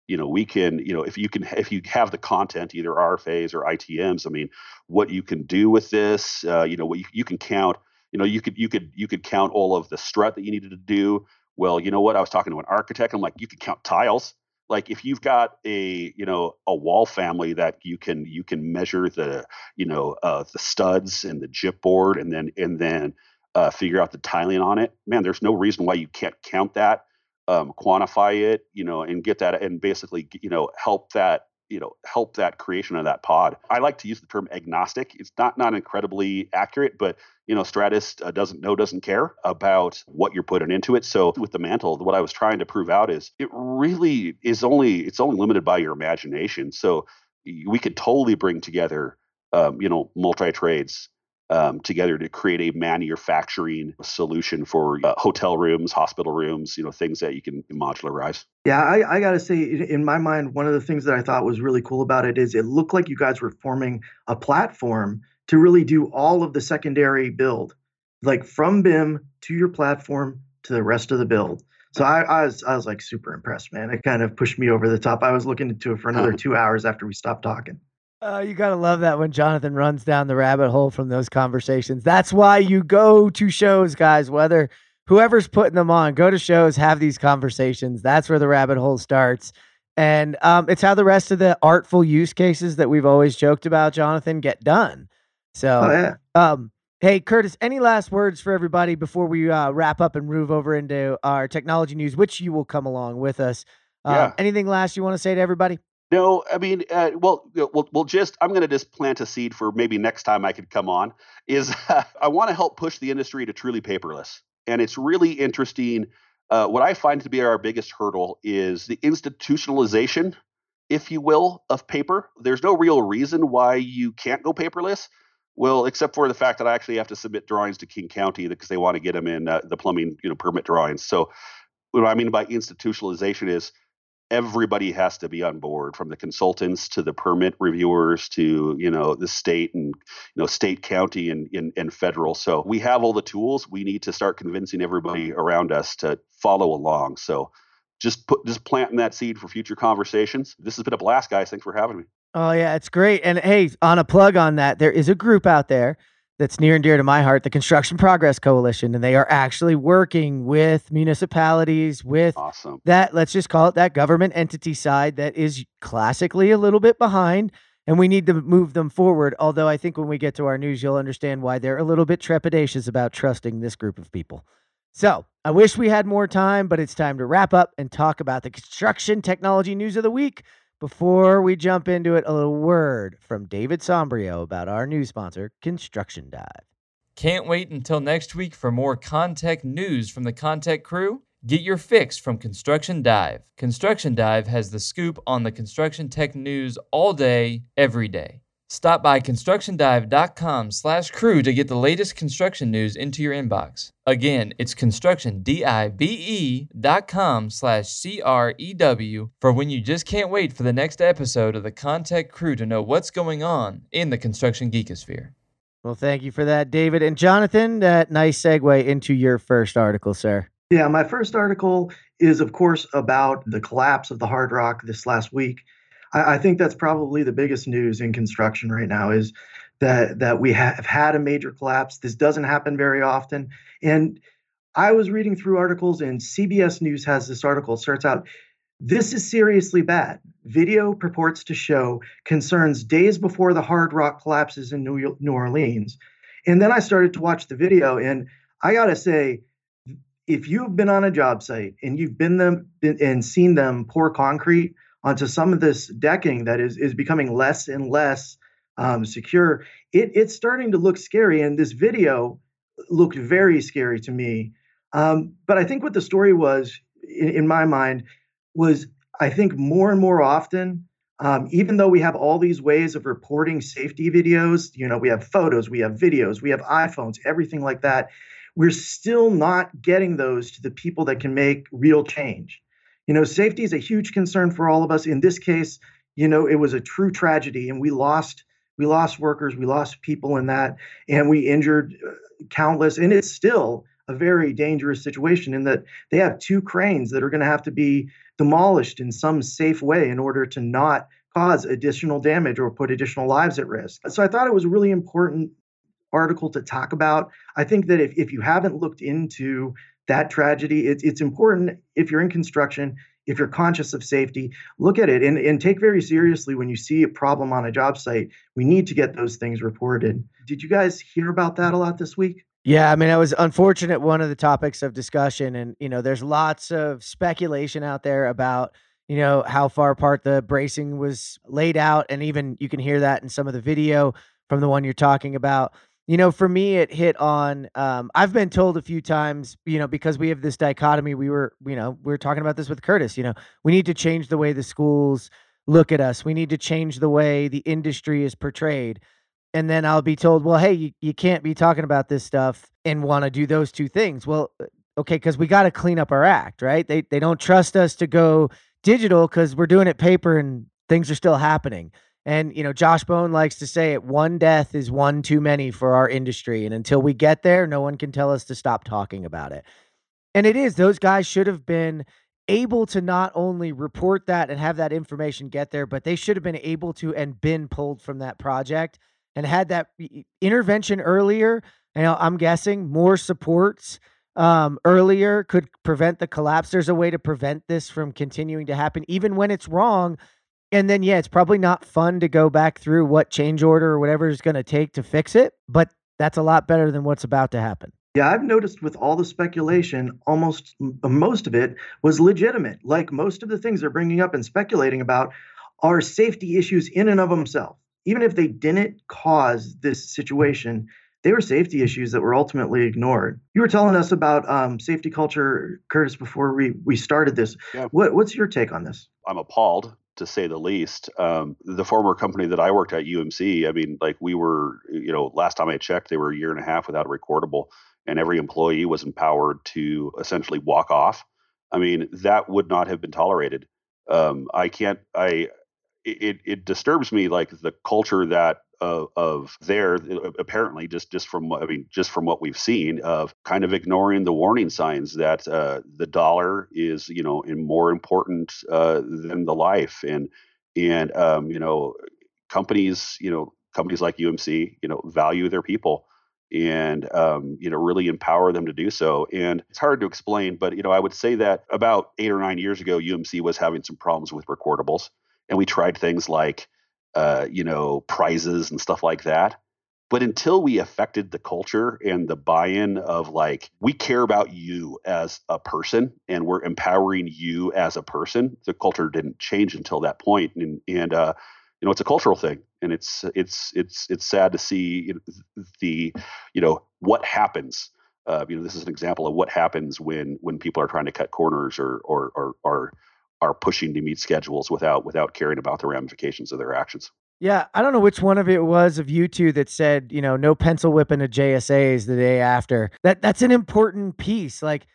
you know, we can, you know, if you can, if you have the content, either RFAs or ITMs. I mean, what you can do with this, uh, you know, what you, you can count. You know, you could you could you could count all of the strut that you needed to do. Well, you know what? I was talking to an architect. I'm like, you could count tiles like if you've got a you know a wall family that you can you can measure the you know uh, the studs and the gyp board and then and then uh, figure out the tiling on it man there's no reason why you can't count that um, quantify it you know and get that and basically you know help that you know help that creation of that pod. I like to use the term agnostic. It's not not incredibly accurate but you know stratus uh, doesn't know doesn't care about what you're putting into it. So with the mantle what i was trying to prove out is it really is only it's only limited by your imagination. So we could totally bring together um, you know multi trades um, together to create a manufacturing solution for uh, hotel rooms, hospital rooms, you know, things that you can modularize. Yeah, I, I got to say, in my mind, one of the things that I thought was really cool about it is it looked like you guys were forming a platform to really do all of the secondary build, like from BIM to your platform to the rest of the build. So I, I was I was like super impressed, man. It kind of pushed me over the top. I was looking into it for another [LAUGHS] two hours after we stopped talking. Uh, you gotta love that when Jonathan runs down the rabbit hole from those conversations. That's why you go to shows, guys. Whether whoever's putting them on, go to shows, have these conversations. That's where the rabbit hole starts. And um, it's how the rest of the artful use cases that we've always joked about, Jonathan, get done. So, Oh yeah. um, hey, Curtis, any last words for everybody before we uh, wrap up and move over into our technology news, which you will come along with us? Um, Yeah. Anything last you want to say to everybody? No, I mean, uh, well, well, well, just I'm going to just plant a seed for maybe next time I could come on. Is [LAUGHS] I want to help push the industry to truly paperless, and it's really interesting. Uh, what I find to be our biggest hurdle is the institutionalization, if you will, of paper. There's no real reason why you can't go paperless. Well, except for the fact that I actually have to submit drawings to King County because they want to get them in uh, the plumbing, you know, permit drawings. So, what I mean by institutionalization is everybody has to be on board from the consultants to the permit reviewers to you know the state and you know state county and, and, and federal. So we have all the tools. We need to start convincing everybody around us to follow along. So just put just planting that seed for future conversations. This has been a blast guys. Thanks for having me. Oh yeah, it's great. And hey, on a plug on that, there is a group out there that's near and dear to my heart, the Construction Progress Coalition, and they are actually working with municipalities, with awesome. that let's just call it that government entity side that is classically a little bit behind and we need to move them forward. Although i think when we get to our news you'll understand why they're a little bit trepidatious about trusting this group of people. So i wish we had more time but it's time to wrap up and talk about the construction technology news of the week before we jump into it a little word from david sombrio about our new sponsor construction dive Can't wait until next week for more Contech news from the Contech crew? Get your fix from Construction Dive. Construction Dive has the scoop on the construction tech news all day, every day. Stop by constructiondive.com slash crew to get the latest construction news into your inbox. Again, it's constructiondive dot com slash C-R-E-W for when you just can't wait for the next episode of the Contech crew to know what's going on in the construction geekosphere. well thank you for that david and jonathan that nice segue into your first article sir Yeah, my first article is, of course, about the collapse of the Hard Rock this last week. I, I think that's probably the biggest news in construction right now is that that we have had a major collapse. This doesn't happen very often. And I was reading through articles, and CBS News has this article. It starts out, "This is seriously bad." Video purports to show concerns days before the Hard Rock collapses in New, New Orleans. And then I started to watch the video, and I gotta say, if you've been on a job site and you've been them and seen them pour concrete onto some of this decking that is is becoming less and less um, secure, it, it's starting to look scary. And this video looked very scary to me. Um, but I think what the story was, in, in my mind, was I think more and more often, um, even though we have all these ways of reporting safety videos, you know, we have photos, we have videos, we have iPhones, everything like that we're still not getting those to the people that can make real change. You know, safety is a huge concern for all of us. In this case, you know, it was a true tragedy, and we lost we lost workers, we lost people in that, and we injured uh, countless. And it's still a very dangerous situation in that they have two cranes that are going to have to be demolished in some safe way in order to not cause additional damage or put additional lives at risk. So I thought it was a really important article to talk about. I think that if, if you haven't looked into that tragedy, it's, it's important if you're in construction, if you're conscious of safety, look at it and, and take very seriously when you see a problem on a job site. We need to get those things reported. Did you guys hear about that a lot this week? Yeah, I mean, it was unfortunate one of the topics of discussion, and you know, there's lots of speculation out there about you know how far apart the bracing was laid out, and even you can hear that in some of the video from the one you're talking about. You know, for me, it hit on. Um, I've been told a few times, you know, because we have this dichotomy. We were, you know, we were talking about this with Curtis. You know, we need to change the way the schools look at us. We need to change the way the industry is portrayed and then I'll be told, well, hey, you, you can't be talking about this stuff and want to do those two things. Well, uh, okay, because we got to clean up our act, right? They they don't trust us to go digital because we're doing it paper and things are still happening. And you know, Josh Bone likes to say it: one death is one too many for our industry, and until we get there, no one can tell us to stop talking about it. And it is; those guys should have been able to not only report that and have that information get there, but they should have been able to and been pulled from that project and had that intervention earlier. You know, I'm guessing more supports um, earlier could prevent the collapse. There's a way to prevent this from continuing to happen, even when it's wrong. And then, yeah, it's probably not fun to go back through what change order or whatever is going to take to fix it, but that's a lot better than what's about to happen. Yeah, I've noticed with all the speculation, almost most of it was legitimate. Like most of the things they're bringing up and speculating about are safety issues in and of themselves. Even if they didn't cause this situation, they were safety issues that were ultimately ignored. You were telling us about um, safety culture, Curtis, before we, we started this. Yeah. What, what's your take on this? I'm appalled to say the least. Um, the former company that I worked at, UMC, I mean, like we were, you know, last time I checked, they were a year and a half without a recordable, and every employee was empowered to essentially walk off. I mean, that would not have been tolerated. Um, I can't, I, it, it disturbs me like the culture that of, of there apparently just just from I mean just from what we've seen of kind of ignoring the warning signs that uh, the dollar is you know in more important uh, than the life. And and um, you know companies you know companies like UMC you know value their people and um, you know really empower them to do so. And it's hard to explain but you know i would say that about eight or nine years ago umc was having some problems with recordables. And we tried things like uh, you know, prizes and stuff like that. But until we affected the culture and the buy-in of like, we care about you as a person and we're empowering you as a person, the culture didn't change until that point. And and uh, you know, it's a cultural thing, and it's it's it's it's sad to see the you know what happens. Uh, you know, this is an example of what happens when when people are trying to cut corners or or or, or are pushing to meet schedules without without caring about the ramifications of their actions. Yeah, I don't know which one of it was of you two that said, you know, no pencil whipping a JSAs the day after. That that's an important piece. Like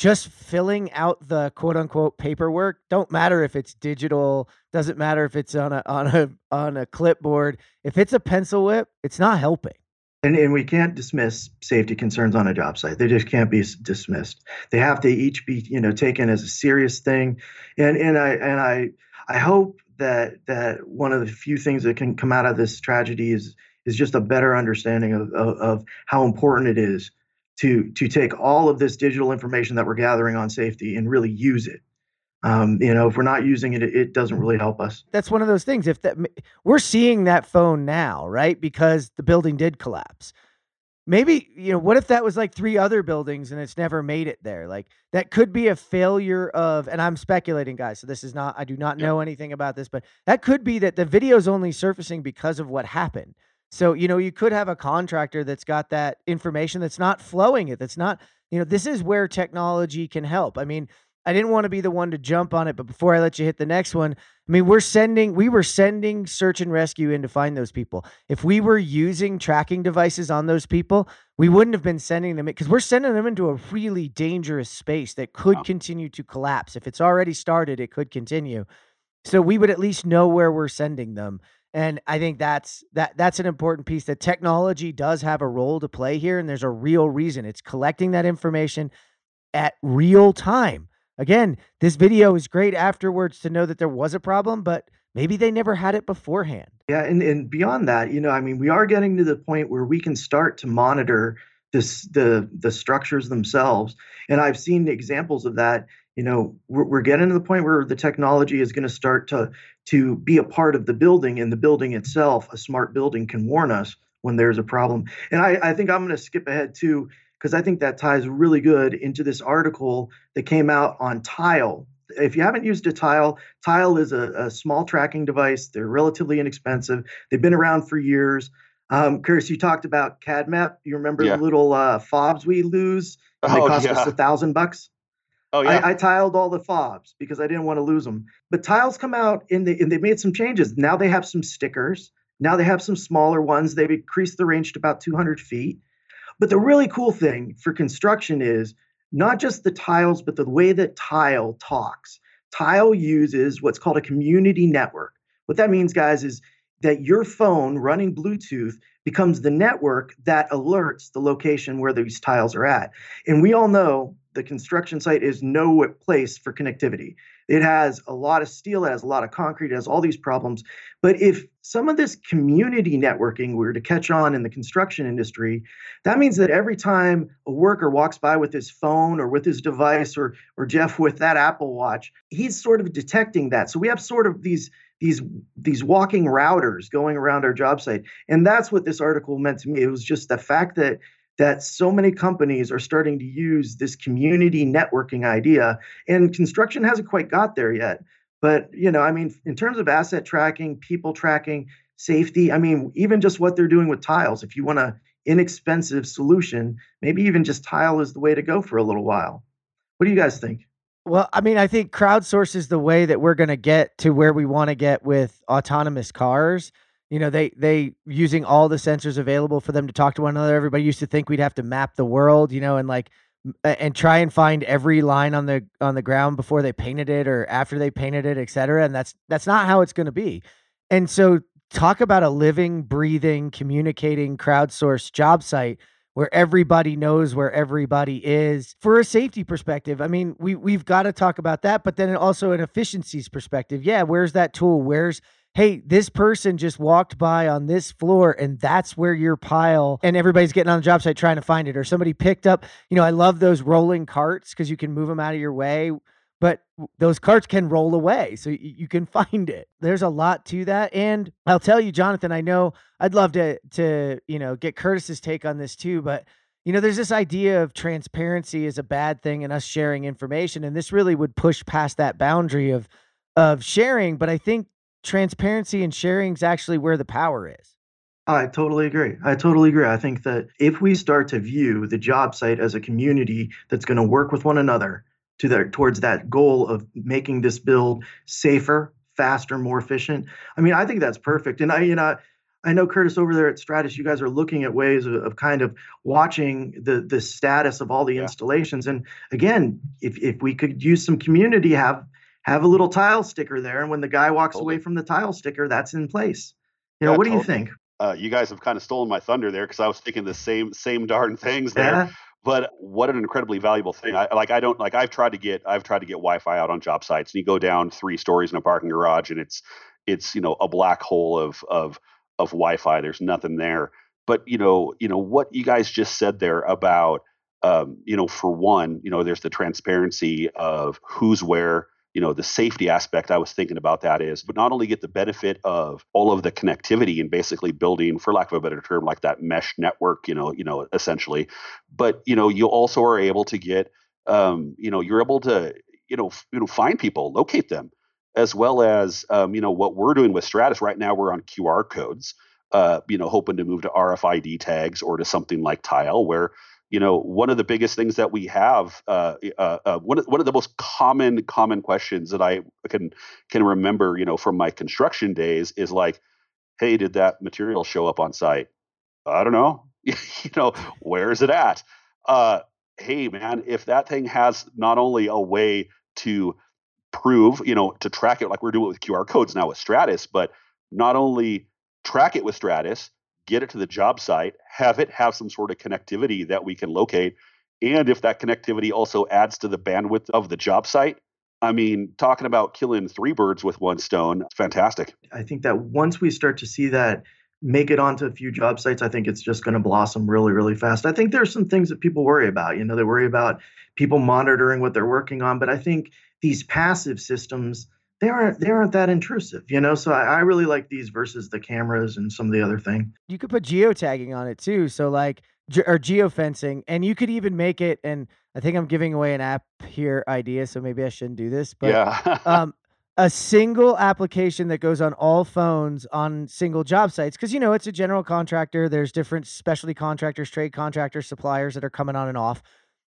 just filling out the quote unquote paperwork. Don't matter if it's digital, doesn't matter if it's on a on a on a clipboard. If it's a pencil whip, it's not helping. And, and we can't dismiss safety concerns on a job site. They just can't be dismissed. They have to each be, you know, taken as a serious thing. And and I and I I hope that that one of the few things that can come out of this tragedy is is just a better understanding of, of, of how important it is to to take all of this digital information that we're gathering on safety and really use it um, you know, if we're not using it, it doesn't really help us. That's one of those things. If that we're seeing that phone now, right? Because the building did collapse. Maybe, you know, what if that was like three other buildings and it's never made it there? Like that could be a failure of, and I'm speculating, guys. So this is not, I do not know yeah. anything about this, but that could be that the video is only surfacing because of what happened. So, you know, you could have a contractor that's got that information that's not flowing it. That's not, you know, this is where technology can help. I mean, I didn't want to be the one to jump on it, but before I let you hit the next one, I mean, we're sending, we were sending search and rescue in to find those people. If we were using tracking devices on those people, we wouldn't have been sending them because we're sending them into a really dangerous space that could continue to collapse. If it's already started, it could continue. So we would at least know where we're sending them. And I think that's that that's an important piece that technology does have a role to play here and there's a real reason. It's collecting that information at real time Again, this video is great afterwards to know that there was a problem, but maybe they never had it beforehand. Yeah, and, and beyond that, you know, I mean, we are getting to the point where we can start to monitor this the the structures themselves. And I've seen examples of that. You know, we're, we're getting to the point where the technology is going to start to to be a part of the building, and the building itself, a smart building, can warn us when there's a problem. And I, I think I'm going to skip ahead too because I think that ties really good into this article that came out on Tile. If you haven't used a Tile, Tile is a, a small tracking device. They're relatively inexpensive. They've been around for years. Um, Curtis, you talked about CADmep. You remember yeah. the little uh, fobs we lose? They oh, cost yeah. us a thousand bucks. Oh yeah. I, I, tiled all the fobs because I didn't want to lose them. But tiles come out and they and they made some changes. Now they have some stickers. Now they have some smaller ones. They've increased the range to about 200 feet. But the really cool thing for construction is not just the tiles, but the way that tile talks. Tile uses what's called a community network. What that means, guys, is that your phone running Bluetooth becomes the network that alerts the location where these tiles are at. And we all know the construction site is no place for connectivity. It has a lot of steel, it has a lot of concrete, it has all these problems. But if some of this community networking were to catch on in the construction industry, that means that every time a worker walks by with his phone or with his device or or Jeff with that Apple Watch, he's sort of detecting that. So we have sort of these these these walking routers going around our job site. And that's what this article meant to me. It was just the fact that that so many companies are starting to use this community networking idea and construction hasn't quite got there yet but you know i mean in terms of asset tracking people tracking safety i mean even just what they're doing with tiles if you want a inexpensive solution maybe even just tile is the way to go for a little while what do you guys think well i mean i think crowdsource is the way that we're going to get to where we want to get with autonomous cars. You know they they using all the sensors available for them to talk to one another. Everybody used to think we'd have to map the world you know and like and try and find every line on the on the ground before they painted it or after they painted it et cetera and that's that's not how it's going to be. And so talk about a living breathing communicating crowdsourced job site where everybody knows where everybody is. For a safety perspective i mean we we've got to talk about that but then also an efficiencies perspective. Yeah where's that tool? Where's hey, this person just walked by on this floor and that's where your pile and everybody's getting on the job site trying to find it or somebody picked up, you know, I love those rolling carts because you can move them out of your way, but those carts can roll away so you can [LAUGHS] find it. There's a lot to that and I'll tell you Jonathan, I know I'd love to to, you know, get Curtis's take on this too, but you know, there's this idea of transparency is a bad thing and us sharing information and this really would push past that boundary of of sharing, but I think transparency and sharing is actually where the power is. I totally agree. I totally agree. I think that if we start to view the job site as a community that's going to work with one another to their towards that goal of making this build safer, faster, more efficient. I mean, I think that's perfect. And I, you know, I know Curtis over there at Stratus, you guys are looking at ways of, of kind of watching the the status of all the yeah. installations. And again, if if we could use some community, have have a little tile sticker there, and when the guy walks totally. away from the tile sticker, that's in place. You know, yeah, what totally. do you think? Uh, you guys have kind of stolen my thunder there because I was thinking the same same darn things there. Yeah. But what an incredibly valuable thing! I like. I don't like. I've tried to get. I've tried to get Wi-Fi out on job sites, and you go down three stories in a parking garage, and it's it's you know a black hole of of of Wi-Fi. There's nothing there. But you know, you know what you guys just said there about um, you know, for one, you know, there's the transparency of who's where, you know the safety aspect i was thinking about that is but not only get the benefit of all of the connectivity and basically building for lack of a better term like that mesh network you know you know essentially but you know you also are able to get um, you know you're able to you know f- you know find people locate them as well as um, you know what we're doing with stratus right now we're on qr codes uh, you know hoping to move to rfid tags or to something like tile where you know one of the biggest things that we have uh, uh, uh, one, of, one of the most common common questions that i can can remember you know from my construction days is like hey did that material show up on site? I don't know. [LAUGHS] You know where is it at? Uh, hey man if that thing has not only a way to prove you know to track it like we're doing with qr codes now with stratus but not only track it with stratus get it to the job site, have it have some sort of connectivity that we can locate. And if that connectivity also adds to the bandwidth of the job site, I mean, talking about killing three birds with one stone, fantastic. I think that once we start to see that make it onto a few job sites, I think it's just going to blossom really, really fast. I think there's some things that people worry about. You know, they worry about people monitoring what they're working on, but I think these passive systems they aren't they aren't that intrusive, you know. So I, I really like these versus the cameras and some of the other thing. You could put geotagging on it too, so like ge- or geofencing, and you could even make it. And I think I'm giving away an app here idea, so maybe I shouldn't do this. But yeah. [LAUGHS] um, a single application that goes on all phones on single job sites because you know it's a general contractor there's different specialty contractors trade contractors suppliers that are coming on and off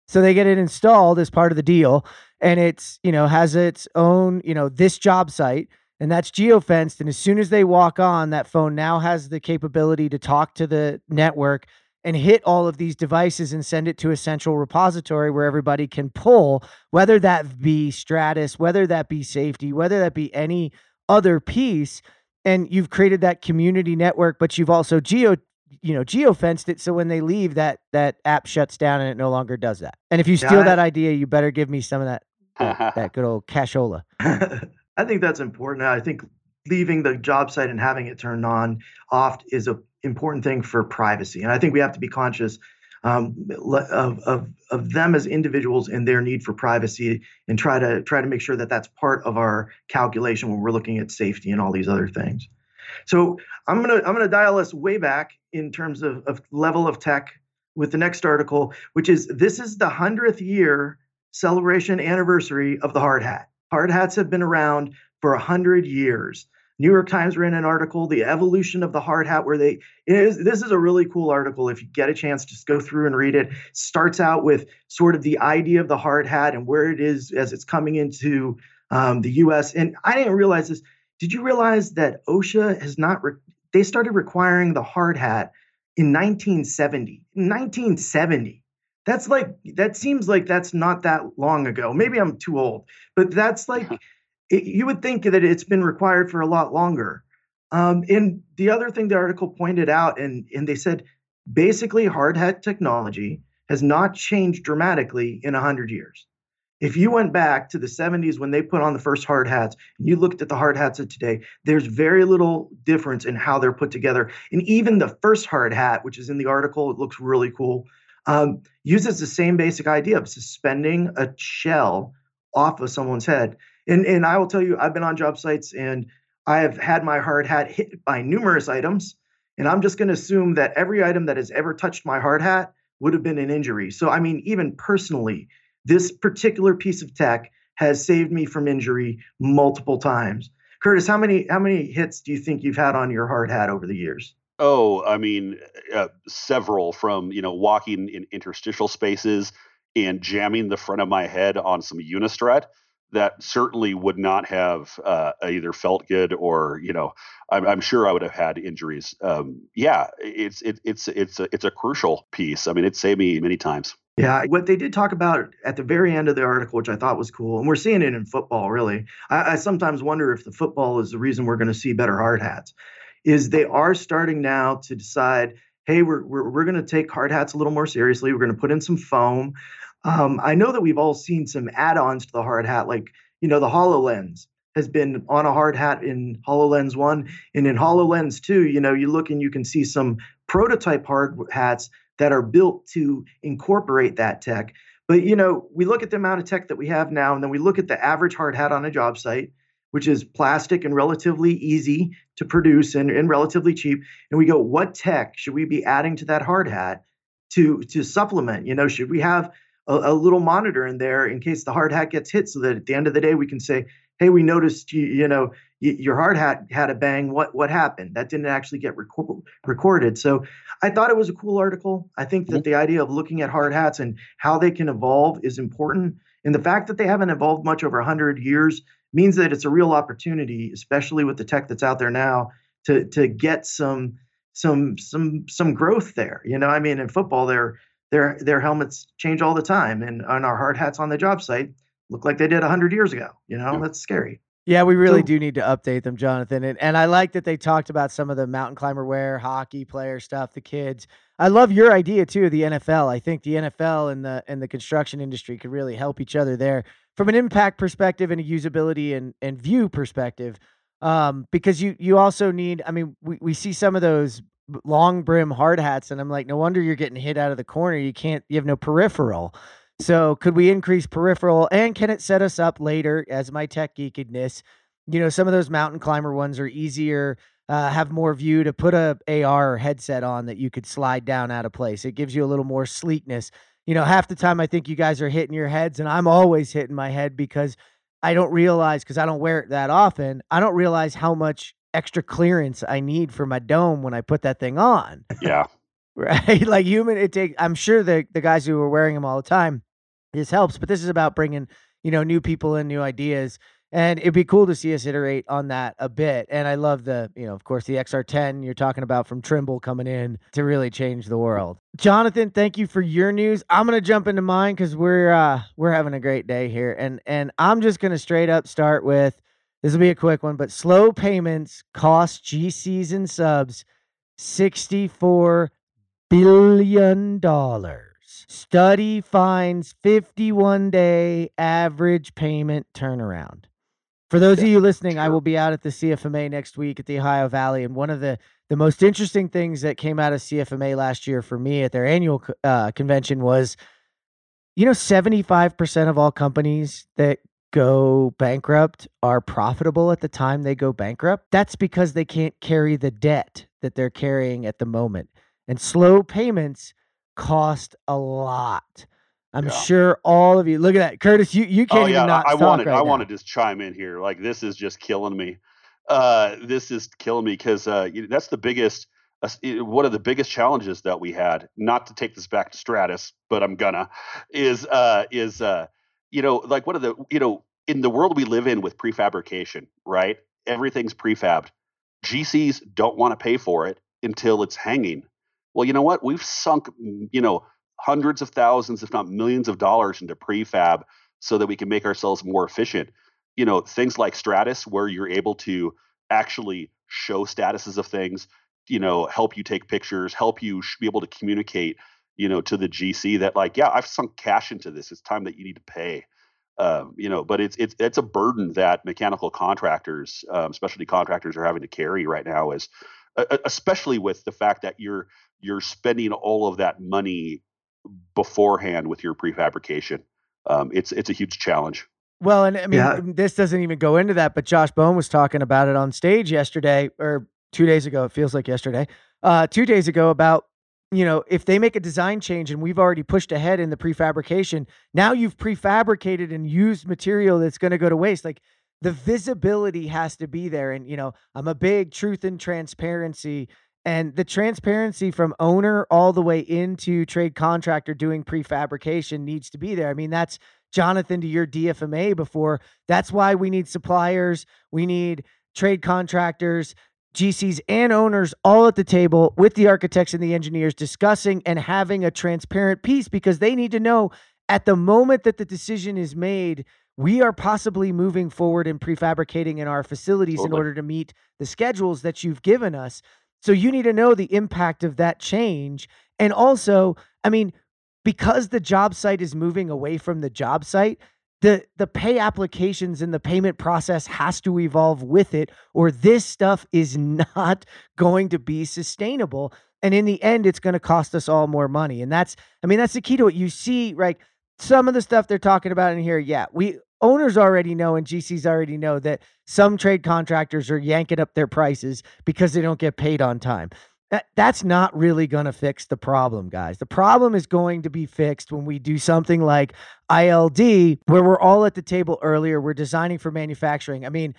so they get it installed as part of the deal and it's, you know, has its own, you know, this job site and that's geofenced and as soon as they walk on that phone now has the capability to talk to the network and hit all of these devices and send it to a central repository where everybody can pull whether that be stratus whether that be safety whether that be any other piece. And you've created that community network but you've also geo you know geo fenced it so when they leave that that app shuts down and it no longer does that. And if you steal Yeah, that idea, you better give me some of that that, that [LAUGHS] good old cashola. [LAUGHS] I think that's important. I think leaving the job site and having it turned on off is an important thing for privacy, and I think we have to be conscious um, of, of of them as individuals and their need for privacy, and try to try to make sure that that's part of our calculation when we're looking at safety and all these other things. So I'm gonna I'm gonna dial us way back in terms of, of level of tech with the next article, which is this is the hundredth year celebration anniversary of the hard hat. Hard hats have been around for a hundred years. New York Times ran an article, "The Evolution of the Hard Hat," where they is, this is a really cool article. If you get a chance, just go through and read it. Starts out with sort of the idea of the hard hat and where it is as it's coming into um, the U.S. And I didn't realize this. Did you realize that OSHA has not? Re- they started requiring the hard hat in 1970. 1970. That's like that seems like that's not that long ago. Maybe I'm too old, but that's like it, you would think that it's been required for a lot longer. Um, and the other thing the article pointed out, and and they said basically hard hat technology has not changed dramatically in 100 years. If you went back to the 70s when they put on the first hard hats and you looked at the hard hats of today, there's very little difference in how they're put together. And even the first hard hat, which is in the article, it looks really cool, um, uses the same basic idea of suspending a shell off of someone's head. And, and I will tell you, I've been on job sites and I have had my hard hat hit by numerous items. And I'm just going to assume that every item that has ever touched my hard hat would have been an injury. So, I mean, even personally, this particular piece of tech has saved me from injury multiple times. Curtis, how many how many hits do you think you've had on your hard hat over the years? Oh, I mean, uh, several from you know walking in interstitial spaces and jamming the front of my head on some Unistrut that certainly would not have uh, either felt good or you know I'm, I'm sure I would have had injuries. Um, yeah, it's it, it's it's a, it's a crucial piece. I mean, it saved me many times. Yeah, what they did talk about at the very end of the article, which I thought was cool, and we're seeing it in football, really. I, I sometimes wonder if the football is the reason we're going to see better hard hats, is they are starting now to decide, hey, we're, we're, we're going to take hard hats a little more seriously. We're going to put in some foam. Um, I know that we've all seen some add ons to the hard hat, like, you know, the HoloLens has been on a hard hat in HoloLens 1. And in HoloLens 2, you know, you look and you can see some prototype hard hats that are built to incorporate that tech. But you know, we look at the amount of tech that we have now, and then we look at the average hard hat on a job site, which is plastic and relatively easy to produce and, and relatively cheap. And we go, what tech should we be adding to that hard hat to to supplement? You know, should we have a, a little monitor in there in case the hard hat gets hit, so that at the end of the day we can say, hey, we noticed you, you know, your hard hat had a bang. What what happened? That didn't actually get reco- recorded. So I thought it was a cool article. I think that mm-hmm. the idea of looking at hard hats and how they can evolve is important. And the fact that they haven't evolved much over 100 years means that it's a real opportunity, especially with the tech that's out there now, to to get some some some some growth there. You know, I mean, in football, their their their helmets change all the time, and on our hard hats on the job site look like they did 100 years ago. You know, that's scary. Yeah, we really So- do need to update them, Jonathan. And, and I like that they talked about some of the mountain climber wear, hockey player stuff, the kids. I love your idea too, the NFL. I think the NFL and the and the construction industry could really help each other there from an impact perspective and a usability and, and view perspective. Um, because you you also need, I mean, we, we see some of those long brim hard hats, and I'm like, no wonder you're getting hit out of the corner. You can't, you have no peripheral. So could we increase peripheral and can it set us up later as my tech geekedness? You know, some of those mountain climber ones are easier, uh, have more view to put a AR headset on that you could slide down out of place. It gives you a little more sleekness. You know, half the time I think you guys are hitting your heads, and I'm always hitting my head because I don't realize because I don't wear it that often. I don't realize how much extra clearance I need for my dome when I put that thing on Yeah. [LAUGHS] right? like human, it take. I'm sure the the guys who are wearing them all the time, this helps. But this is about bringing you know new people and new ideas, and it'd be cool to see us iterate on that a bit. And I love the you know of course the XR10 you're talking about from Trimble coming in to really change the world. Jonathan, thank you for your news. I'm gonna jump into mine because we're uh we're having a great day here, and and I'm just gonna straight up start with. This will be a quick one, but slow payments cost GCs and subs $64 billion. Study finds 51 day average payment turnaround. For those of you listening, I will be out at the CFMA next week at the Ohio Valley. And one of the, the most interesting things that came out of CFMA last year for me at their annual uh, convention was you know, 75% of all companies that go bankrupt are profitable at the time they go bankrupt. That's because they can't carry the debt that they're carrying at the moment. And slow payments cost a lot. I'm Yeah. sure all of you look at that. Curtis, you, you can't oh yeah, even not I, I wanted right I now. want to just chime in here. Like this is just killing me. Uh, this is killing me because uh, that's the biggest. Uh, one of the biggest challenges that we had. Not to take this back to Stratus, but I'm gonna. Is uh is uh you know like one of the you know in the world we live in with prefabrication, right? Everything's prefabbed. GCs don't want to pay for it until it's hanging. Well, you know what? We've sunk, mm, you know, hundreds of thousands, if not millions of dollars into prefab so that we can make ourselves more efficient. You know, things like Stratus, where you're able to actually show statuses of things, you know, help you take pictures, help you be able to communicate, you know, to the GC that like, yeah, I've sunk cash into this. It's time that you need to pay. Um, you know, but it's it's it's a burden that mechanical contractors, um, specialty contractors, are having to carry right now. Is uh, especially with the fact that you're you're spending all of that money beforehand with your prefabrication. Um, it's it's a huge challenge. Well, and I mean, Yeah. this doesn't even go into that, but Josh Bone was talking about it on stage yesterday or two days ago. It feels like yesterday. Uh, two days ago about, you know, if they make a design change and we've already pushed ahead in the prefabrication, now you've prefabricated and used material that's going to go to waste. Like the visibility has to be there. And, you know, I'm a big truth and transparency. And the transparency from owner all the way into trade contractor doing prefabrication needs to be there. I mean, that's Jonathan to your DFMA before. That's why we need suppliers, we need trade contractors, GCs, and owners all at the table with the architects and the engineers discussing and having a transparent piece because they need to know at the moment that the decision is made. We are possibly moving forward and prefabricating in our facilities in order to meet the schedules that you've given us. So you need to know the impact of that change. And also, I mean, because the job site is moving away from the job site, the the pay applications and the payment process has to evolve with it or this stuff is not [LAUGHS] going to be sustainable. And in the end it's going to cost us all more money. And that's i mean that's the key to it. You see like some of the stuff they're talking about in here yeah we owners already know and gcs already know that some trade contractors are yanking up their prices because they don't get paid on time that, that's not really going to fix the problem, guys. The problem is going to be fixed when we do something like ILD, where we're all at the table earlier. We're designing for manufacturing. I mean,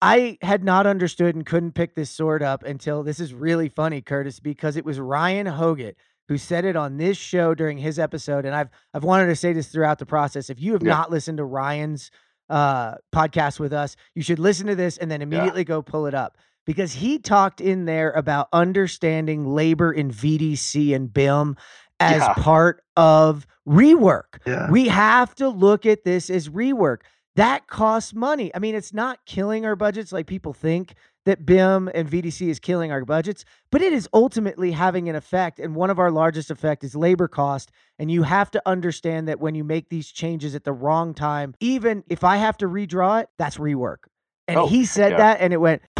I had not understood and couldn't pick this sword up until this is really funny, Curtis, because it was Ryan Hogan who said it on this show during his episode. And I've I've wanted to say this throughout the process. If you have Yeah. not listened to Ryan's uh, podcast with us, you should listen to this and then immediately go pull it up because he talked in there about understanding labor in VDC and BIM as Yeah. part of rework. Yeah. We have to look at this as rework. That costs money. I mean, it's not killing our budgets like people think that BIM and VDC is killing our budgets, but it is ultimately having an effect. And one of our largest effect is labor cost. And you have to understand that when you make these changes at the wrong time, even if I have to redraw it, that's rework. And Oh, he said yeah. that, and it went [LAUGHS]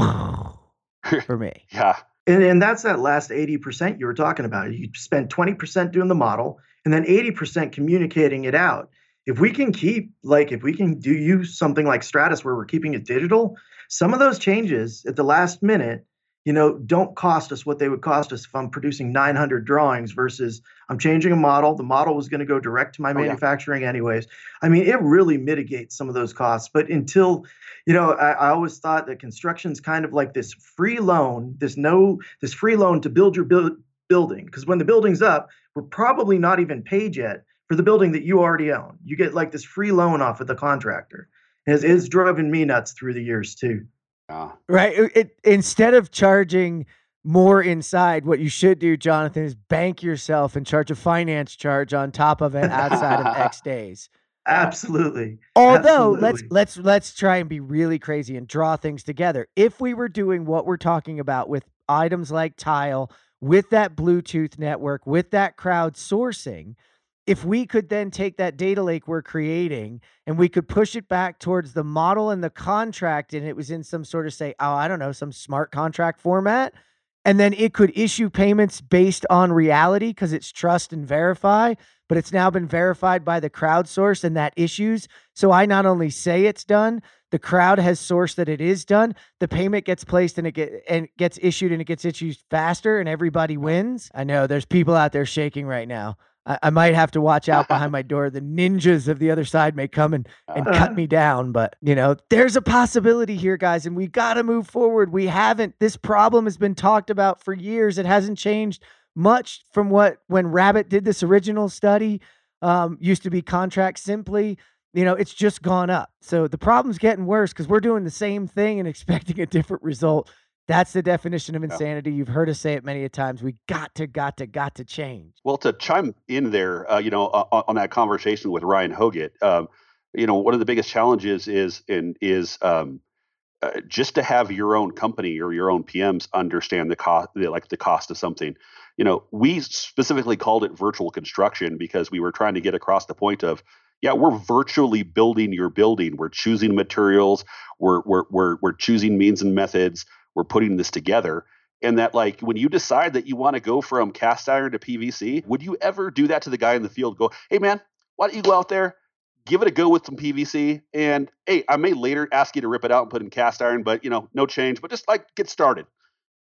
[LAUGHS] for me. Yeah, And, and that's that last 80% you were talking about. You spend 20% doing the model and then 80% communicating it out. If we can keep, like, if we can do use something like Stratus where we're keeping it digital, some of those changes at the last minute, you know, don't cost us what they would cost us if I'm producing 900 drawings versus I'm changing a model. The model was going to go direct to my Oh, yeah. manufacturing anyways. I mean, it really mitigates some of those costs. But until, you know, I, I always thought that construction's kind of like this free loan, this no, this free loan to build your build, building. Because when the building's up, we're probably not even paid yet for the building that you already own. You get like this free loan off of the contractor. It's, it's driven me nuts through the years too. Yeah. Right. It, it- instead of charging more inside, what you should do, Jonathan, is bank yourself and charge a finance charge on top of it outside of X [LAUGHS] days. Absolutely. Although let's let's let's try and be really crazy and draw things together. If we were doing what we're talking about with items like tile with that Bluetooth network, with that crowdsourcing, if we could then take that data lake we're creating and we could push it back towards the model and the contract and it was in some sort of say oh i don't know some smart contract format and then it could issue payments based on reality because it's trust and verify but it's now been verified by the crowdsource and that issues. So i not only say it's done the crowd has sourced that it is done the payment gets placed and it get, and gets issued and it gets issued faster and everybody wins. I know there's people out there shaking right now I, I might have to watch out behind [LAUGHS] my door. The ninjas of the other side may come and, and cut me down, but you know, there's a possibility here, guys, and we got to move forward. We haven't, this problem has been talked about for years. It hasn't changed much from what when Rabbet did this original study. Um, used to be contract simply. You know, it's just gone up. So the problem's getting worse because we're doing the same thing and [LAUGHS] expecting a different result. That's the definition of insanity. You've heard us say it many a times. We got to, got to, got to change. Well, to chime in there, uh, you know, uh, on that conversation with Ryan Hoggett, um, you know, one of the biggest challenges is in is um, uh, just to have your own company or your own PMs understand the cost, the, like the cost of something. You know, we specifically called it virtual construction because we were trying to get across the point of yeah, we're virtually building your building. We're choosing materials. We're we're we're, we're choosing means and methods we're putting this together and that like when you decide that you want to go from cast iron to PVC, would you ever do that to the guy in the field? Go, hey man, why don't you go out there, give it a go with some PVC, and hey, I may later ask you to rip it out and put in cast iron, but you know, no change, but just like get started.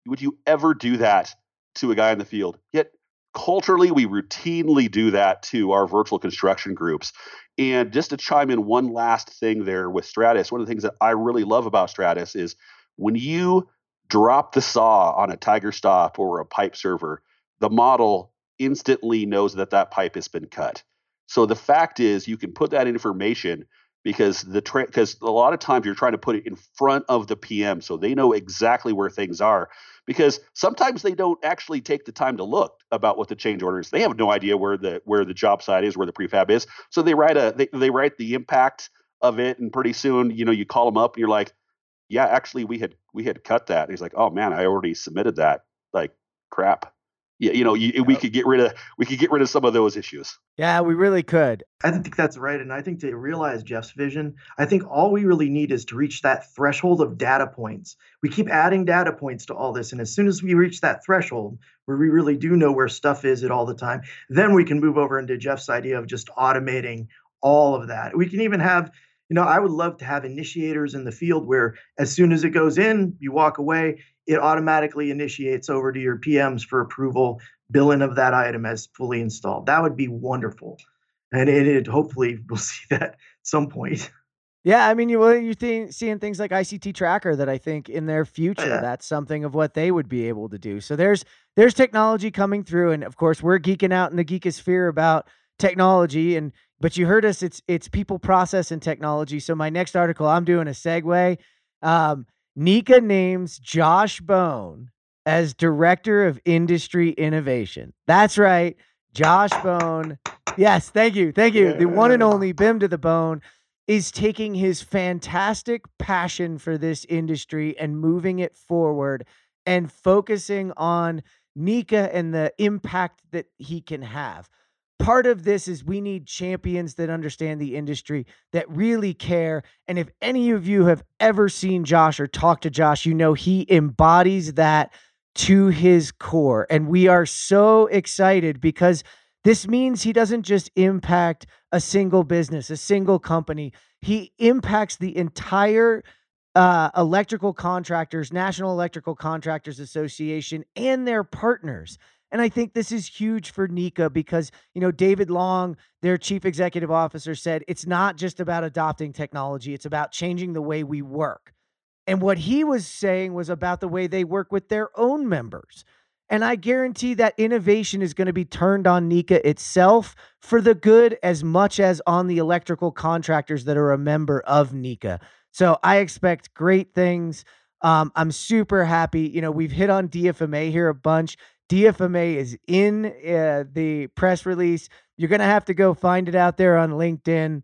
Would you ever do that to a guy in the field? Yet culturally, we routinely do that to our virtual construction groups. And just to chime in one last thing there with Stratus, one of the things that I really love about Stratus is when you drop the saw on a TigerStop or a pipe server, the model instantly knows that that pipe has been cut. So the fact is, you can put that information because the because tra- a lot of times you're trying to put it in front of the PM so they know exactly where things are. Because sometimes they don't actually take the time to look about what the change order is. They have no idea where the where the job site is, where the prefab is. So they write a they, they write the impact of it, and pretty soon you know you call them up and you're like, yeah, actually we had we had cut that. He's like, oh man, I already submitted that. Like crap. Yeah, you know, you, we could get rid of we could get rid of some of those issues. Yeah, we really could. I think that's right, and I think to realize Jeff's vision, I think all we really need is to reach that threshold of data points. We keep adding data points to all this, and as soon as we reach that threshold where we really do know where stuff is at all the time, then we can move over into Jeff's idea of just automating all of that. We can even have you know, I would love to have initiators in the field where as soon as it goes in, you walk away, it automatically initiates over to your PMs for approval, billing of that item as fully installed. That would be wonderful. And it, it hopefully [LAUGHS] we'll see that at some point. Yeah, I mean, you well, you're th- seeing things like ICT Tracker that I think in their oh, future Yeah. that's something of what they would be able to do. So there's there's technology coming through, and of course we're geeking out in the geekosphere about technology, and but you heard us. It's it's people, process, and technology. So my next article, I'm doing a segue. Um, NECA names Josh Bone as director of industry innovation. That's right, Josh Bone. Yes, thank you, thank you. The one and only BIM to the Bone is taking his fantastic passion for this industry and moving it forward and focusing on NECA and the impact that he can have. Part of this is we need champions that understand the industry, that really care. And if any of you have ever seen Josh or talked to Josh, you know he embodies that to his core. And we are so excited because this means he doesn't just impact a single business, a single company. He impacts the entire uh, electrical contractors, National Electrical Contractors Association, and their partners. And I think this is huge for NECA because, you know, David Long, their chief executive officer, said it's not just about adopting technology, it's about changing the way we work. And what he was saying was about the way they work with their own members. And I guarantee that innovation is going to be turned on NECA itself for the good as much as on the electrical contractors that are a member of NECA. So I expect great things. Um, I'm super happy. You know, we've hit on DFMA here a bunch. DFMA is in uh, the press release. You're going to have to go find it out there on LinkedIn.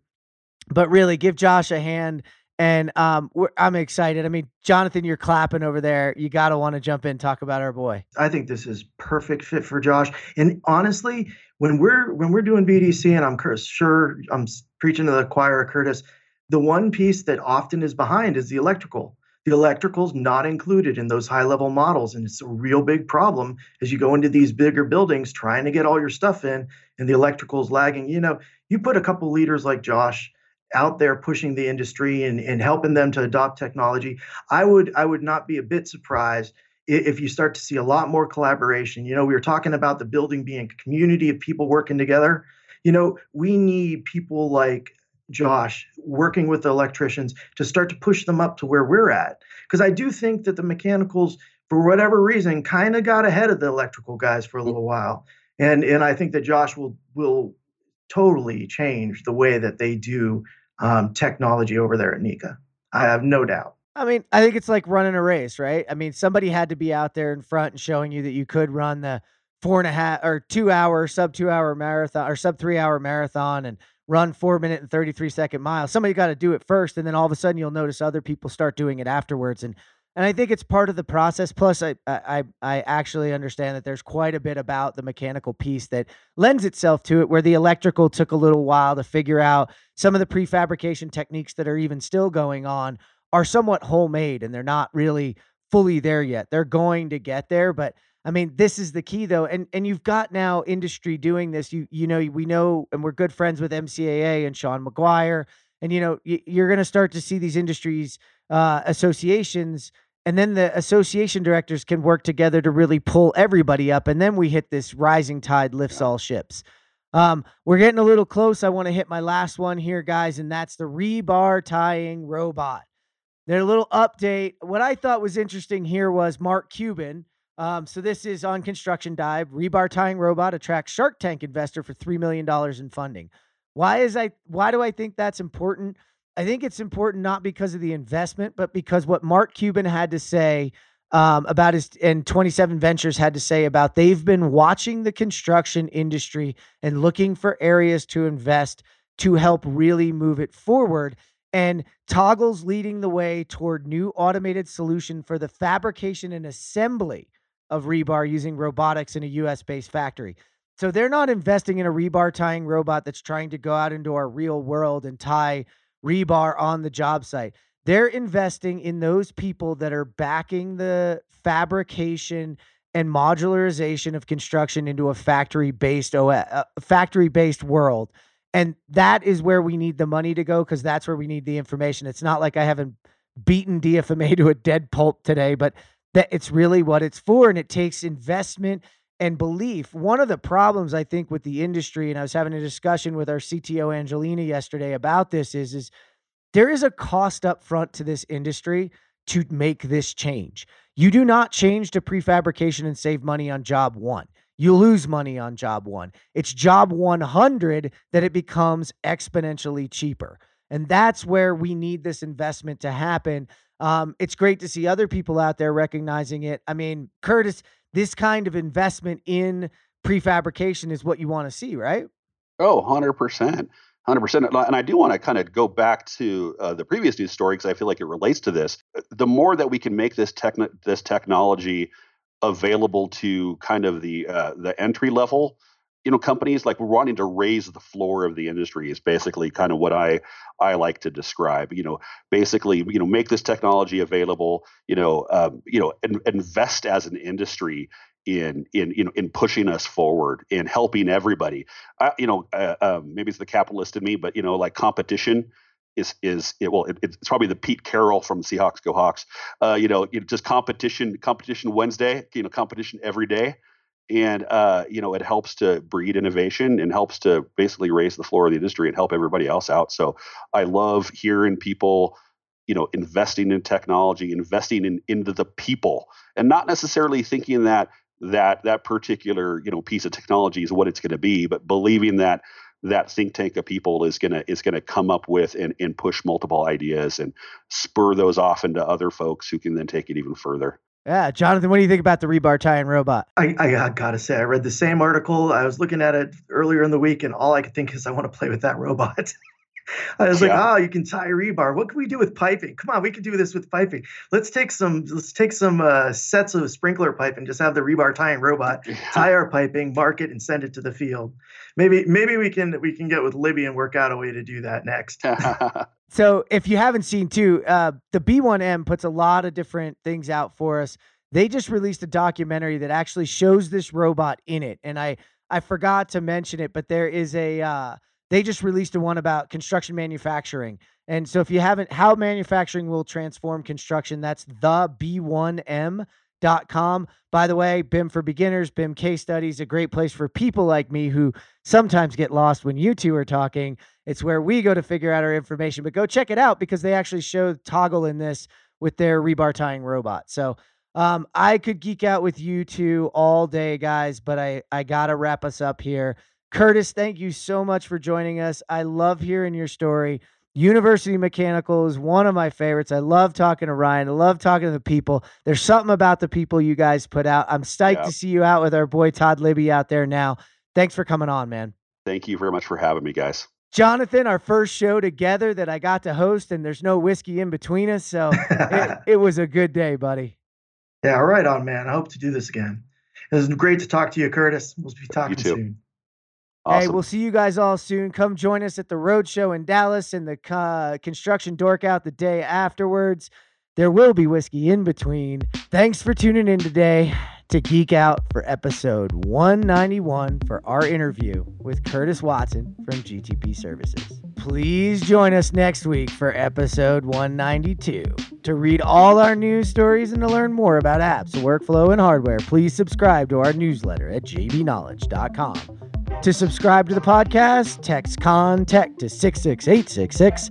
But really, give Josh a hand And um, I'm excited. I mean, Jonathan, you're clapping over there. You got to want to jump in, and talk about our boy. I think this is perfect fit for Josh. And honestly, when we're when we're doing VDC, and I'm sure I'm preaching to the choir, Curtis, the one piece that often is behind is the electrical. The electrical's not included in those high level models, and it's a real big problem as you go into these bigger buildings trying to get all your stuff in, and the electrical's lagging. You know, you put a couple leaders like Josh out there pushing the industry and, and helping them to adopt technology, I would I would not be a bit surprised if you start to see a lot more collaboration. You know, we were talking about the building being a community of people working together. You know, we need people like Josh working with the electricians to start to push them up to where we're at. Because I do think that the mechanicals, for whatever reason, kind of got ahead of the electrical guys for a little while. And and I think that Josh will will totally change the way that they do um, technology over there at NECA. I have no doubt. I mean, I think it's like running a race, right? I mean, somebody had to be out there in front and showing you that you could run the four and a half or two hour, sub two hour marathon or sub three hour marathon and run four minute and 33 second miles. Somebody got to do it first. And then all of a sudden you'll notice other people start doing it afterwards. And and I think it's part of the process. Plus, I I I actually understand that there's quite a bit about the mechanical piece that lends itself to it, where the electrical took a little while to figure out some of the prefabrication techniques that are even still going on are somewhat homemade and they're not really fully there yet. They're going to get there, but I mean, this is the key though. And and you've got now industry doing this. You you know, we know and we're good friends with MCAA and Sean McGuire. And you know, you're going to start to see these industries uh, associations and then the association directors can work together to really pull everybody up and then we hit this rising tide lifts all ships um, we're getting a little close i want to hit my last one here guys and that's the rebar tying robot their little update what i thought was interesting here was mark cuban um, so this is on construction dive. Rebar tying robot attracts shark tank investor for $3 million in funding. Why is i why do i think that's important? I think it's important not because of the investment, but because what Mark Cuban had to say um, about his and 27 Ventures had to say about they've been watching the construction industry and looking for areas to invest to help really move it forward. And Toggle's leading the way toward new automated solution for the fabrication and assembly of rebar using robotics in a US based factory. So they're not investing in a rebar tying robot that's trying to go out into our real world and tie rebar on the job site. They're investing in those people that are backing the fabrication and modularization of construction into a factory based uh, factory based world. And that is where we need the money to go because that's where we need the information. It's not like I haven't beaten DFMA [LAUGHS] to a dead pulp today, but that it's really what it's for. And it takes investment and belief. One of the problems I think with the industry, and I was having a discussion with our CTO Angelina yesterday about this, is is there is a cost up front to this industry to make this change. You do not change to prefabrication and save money on job one. You lose money on job one. It's job 100 that it becomes exponentially cheaper. And that's where we need this investment to happen. Um, it's great to see other people out there recognizing it. I mean, Curtis, this kind of investment in prefabrication is what you want to see, right? Oh, 100%. 100%. And I do want to kind of go back to uh, the previous news story because I feel like it relates to this. The more that we can make this, techn- this technology available to kind of the uh, the entry level you know companies like we're wanting to raise the floor of the industry is basically kind of what i i like to describe you know basically you know make this technology available you know um, you know in, invest as an industry in in you know in pushing us forward in helping everybody uh, you know uh, um, maybe it's the capitalist in me but you know like competition is is it, well it, it's probably the Pete Carroll from Seahawks Go Hawks uh, you know you know, just competition competition Wednesday you know competition every day and uh, you know it helps to breed innovation and helps to basically raise the floor of the industry and help everybody else out. So i love hearing people you know investing in technology investing in into the people and not necessarily thinking that that that particular you know piece of technology is what it's going to be but believing that that think tank of people is gonna is gonna come up with and, and push multiple ideas and spur those off into other folks who can then take it even further yeah, Jonathan, what do you think about the rebar tying robot? I, I gotta say, I read the same article. I was looking at it earlier in the week, and all I could think is, I want to play with that robot. [LAUGHS] I was like, Yeah. oh, you can tie rebar. What can we do with piping? Come on, we can do this with piping. Let's take some let's take some uh, sets of sprinkler pipe and just have the rebar tying robot [LAUGHS] tie our piping, mark it, and send it to the field. Maybe maybe we can we can get with Libby and work out a way to do that next. [LAUGHS] So if you haven't seen too, uh, the B1M puts a lot of different things out for us. They just released a documentary that actually shows this robot in it, and I I forgot to mention it, but there is a uh, they just released a one about construction manufacturing. And so if you haven't, how manufacturing will transform construction, that's the B1M.com. By the way, BIM for beginners, BIM case studies, a great place for people like me who sometimes get lost when you two are talking. It's where we go to figure out our information, but go check it out because they actually show toggle in this with their rebar tying robot. So um, I could geek out with you two all day, guys, but I, I got to wrap us up here. Curtis, thank you so much for joining us. I love hearing your story. University Mechanical is one of my favorites. I love talking to Ryan. I love talking to the people. There's something about the people you guys put out. I'm psyched Yeah. to see you out with our boy Todd Libby out there now. Thanks for coming on, man. Thank you very much for having me, guys. Jonathan, our first show together that I got to host, and there's no whiskey in between us. So it, [LAUGHS] it was a good day, buddy. yeah, right on, man. I hope to do this again. It was great to talk to you, Curtis. We'll be talking too. Soon. Hey, we'll see you guys all soon. Come join us at the road show in Dallas and the uh, construction dork out the day afterwards. There will be whiskey in between. Thanks for tuning in today to Geek Out for episode 191 for our interview with Curtis Watson from GTP Services. Please join us next week for episode 192. To read all our news stories and to learn more about apps, workflow, and hardware, please subscribe to our newsletter at jbknowledge.com. To subscribe to the podcast, text CONTECH to 66866.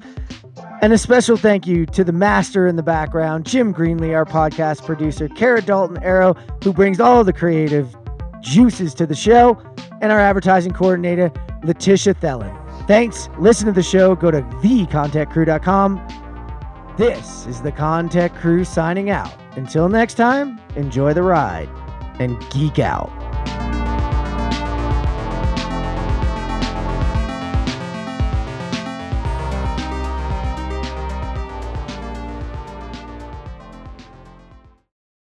And a special thank you to the master in the background, Jim Greenlee, our podcast producer, Kara Dalton Arrow, who brings all the creative juices to the show, and our advertising coordinator, Letitia Thelen. Thanks. Listen to the show. Go to thecontechcrew.com. This is the ConTech Crew signing out. Until next time, enjoy the ride and geek out.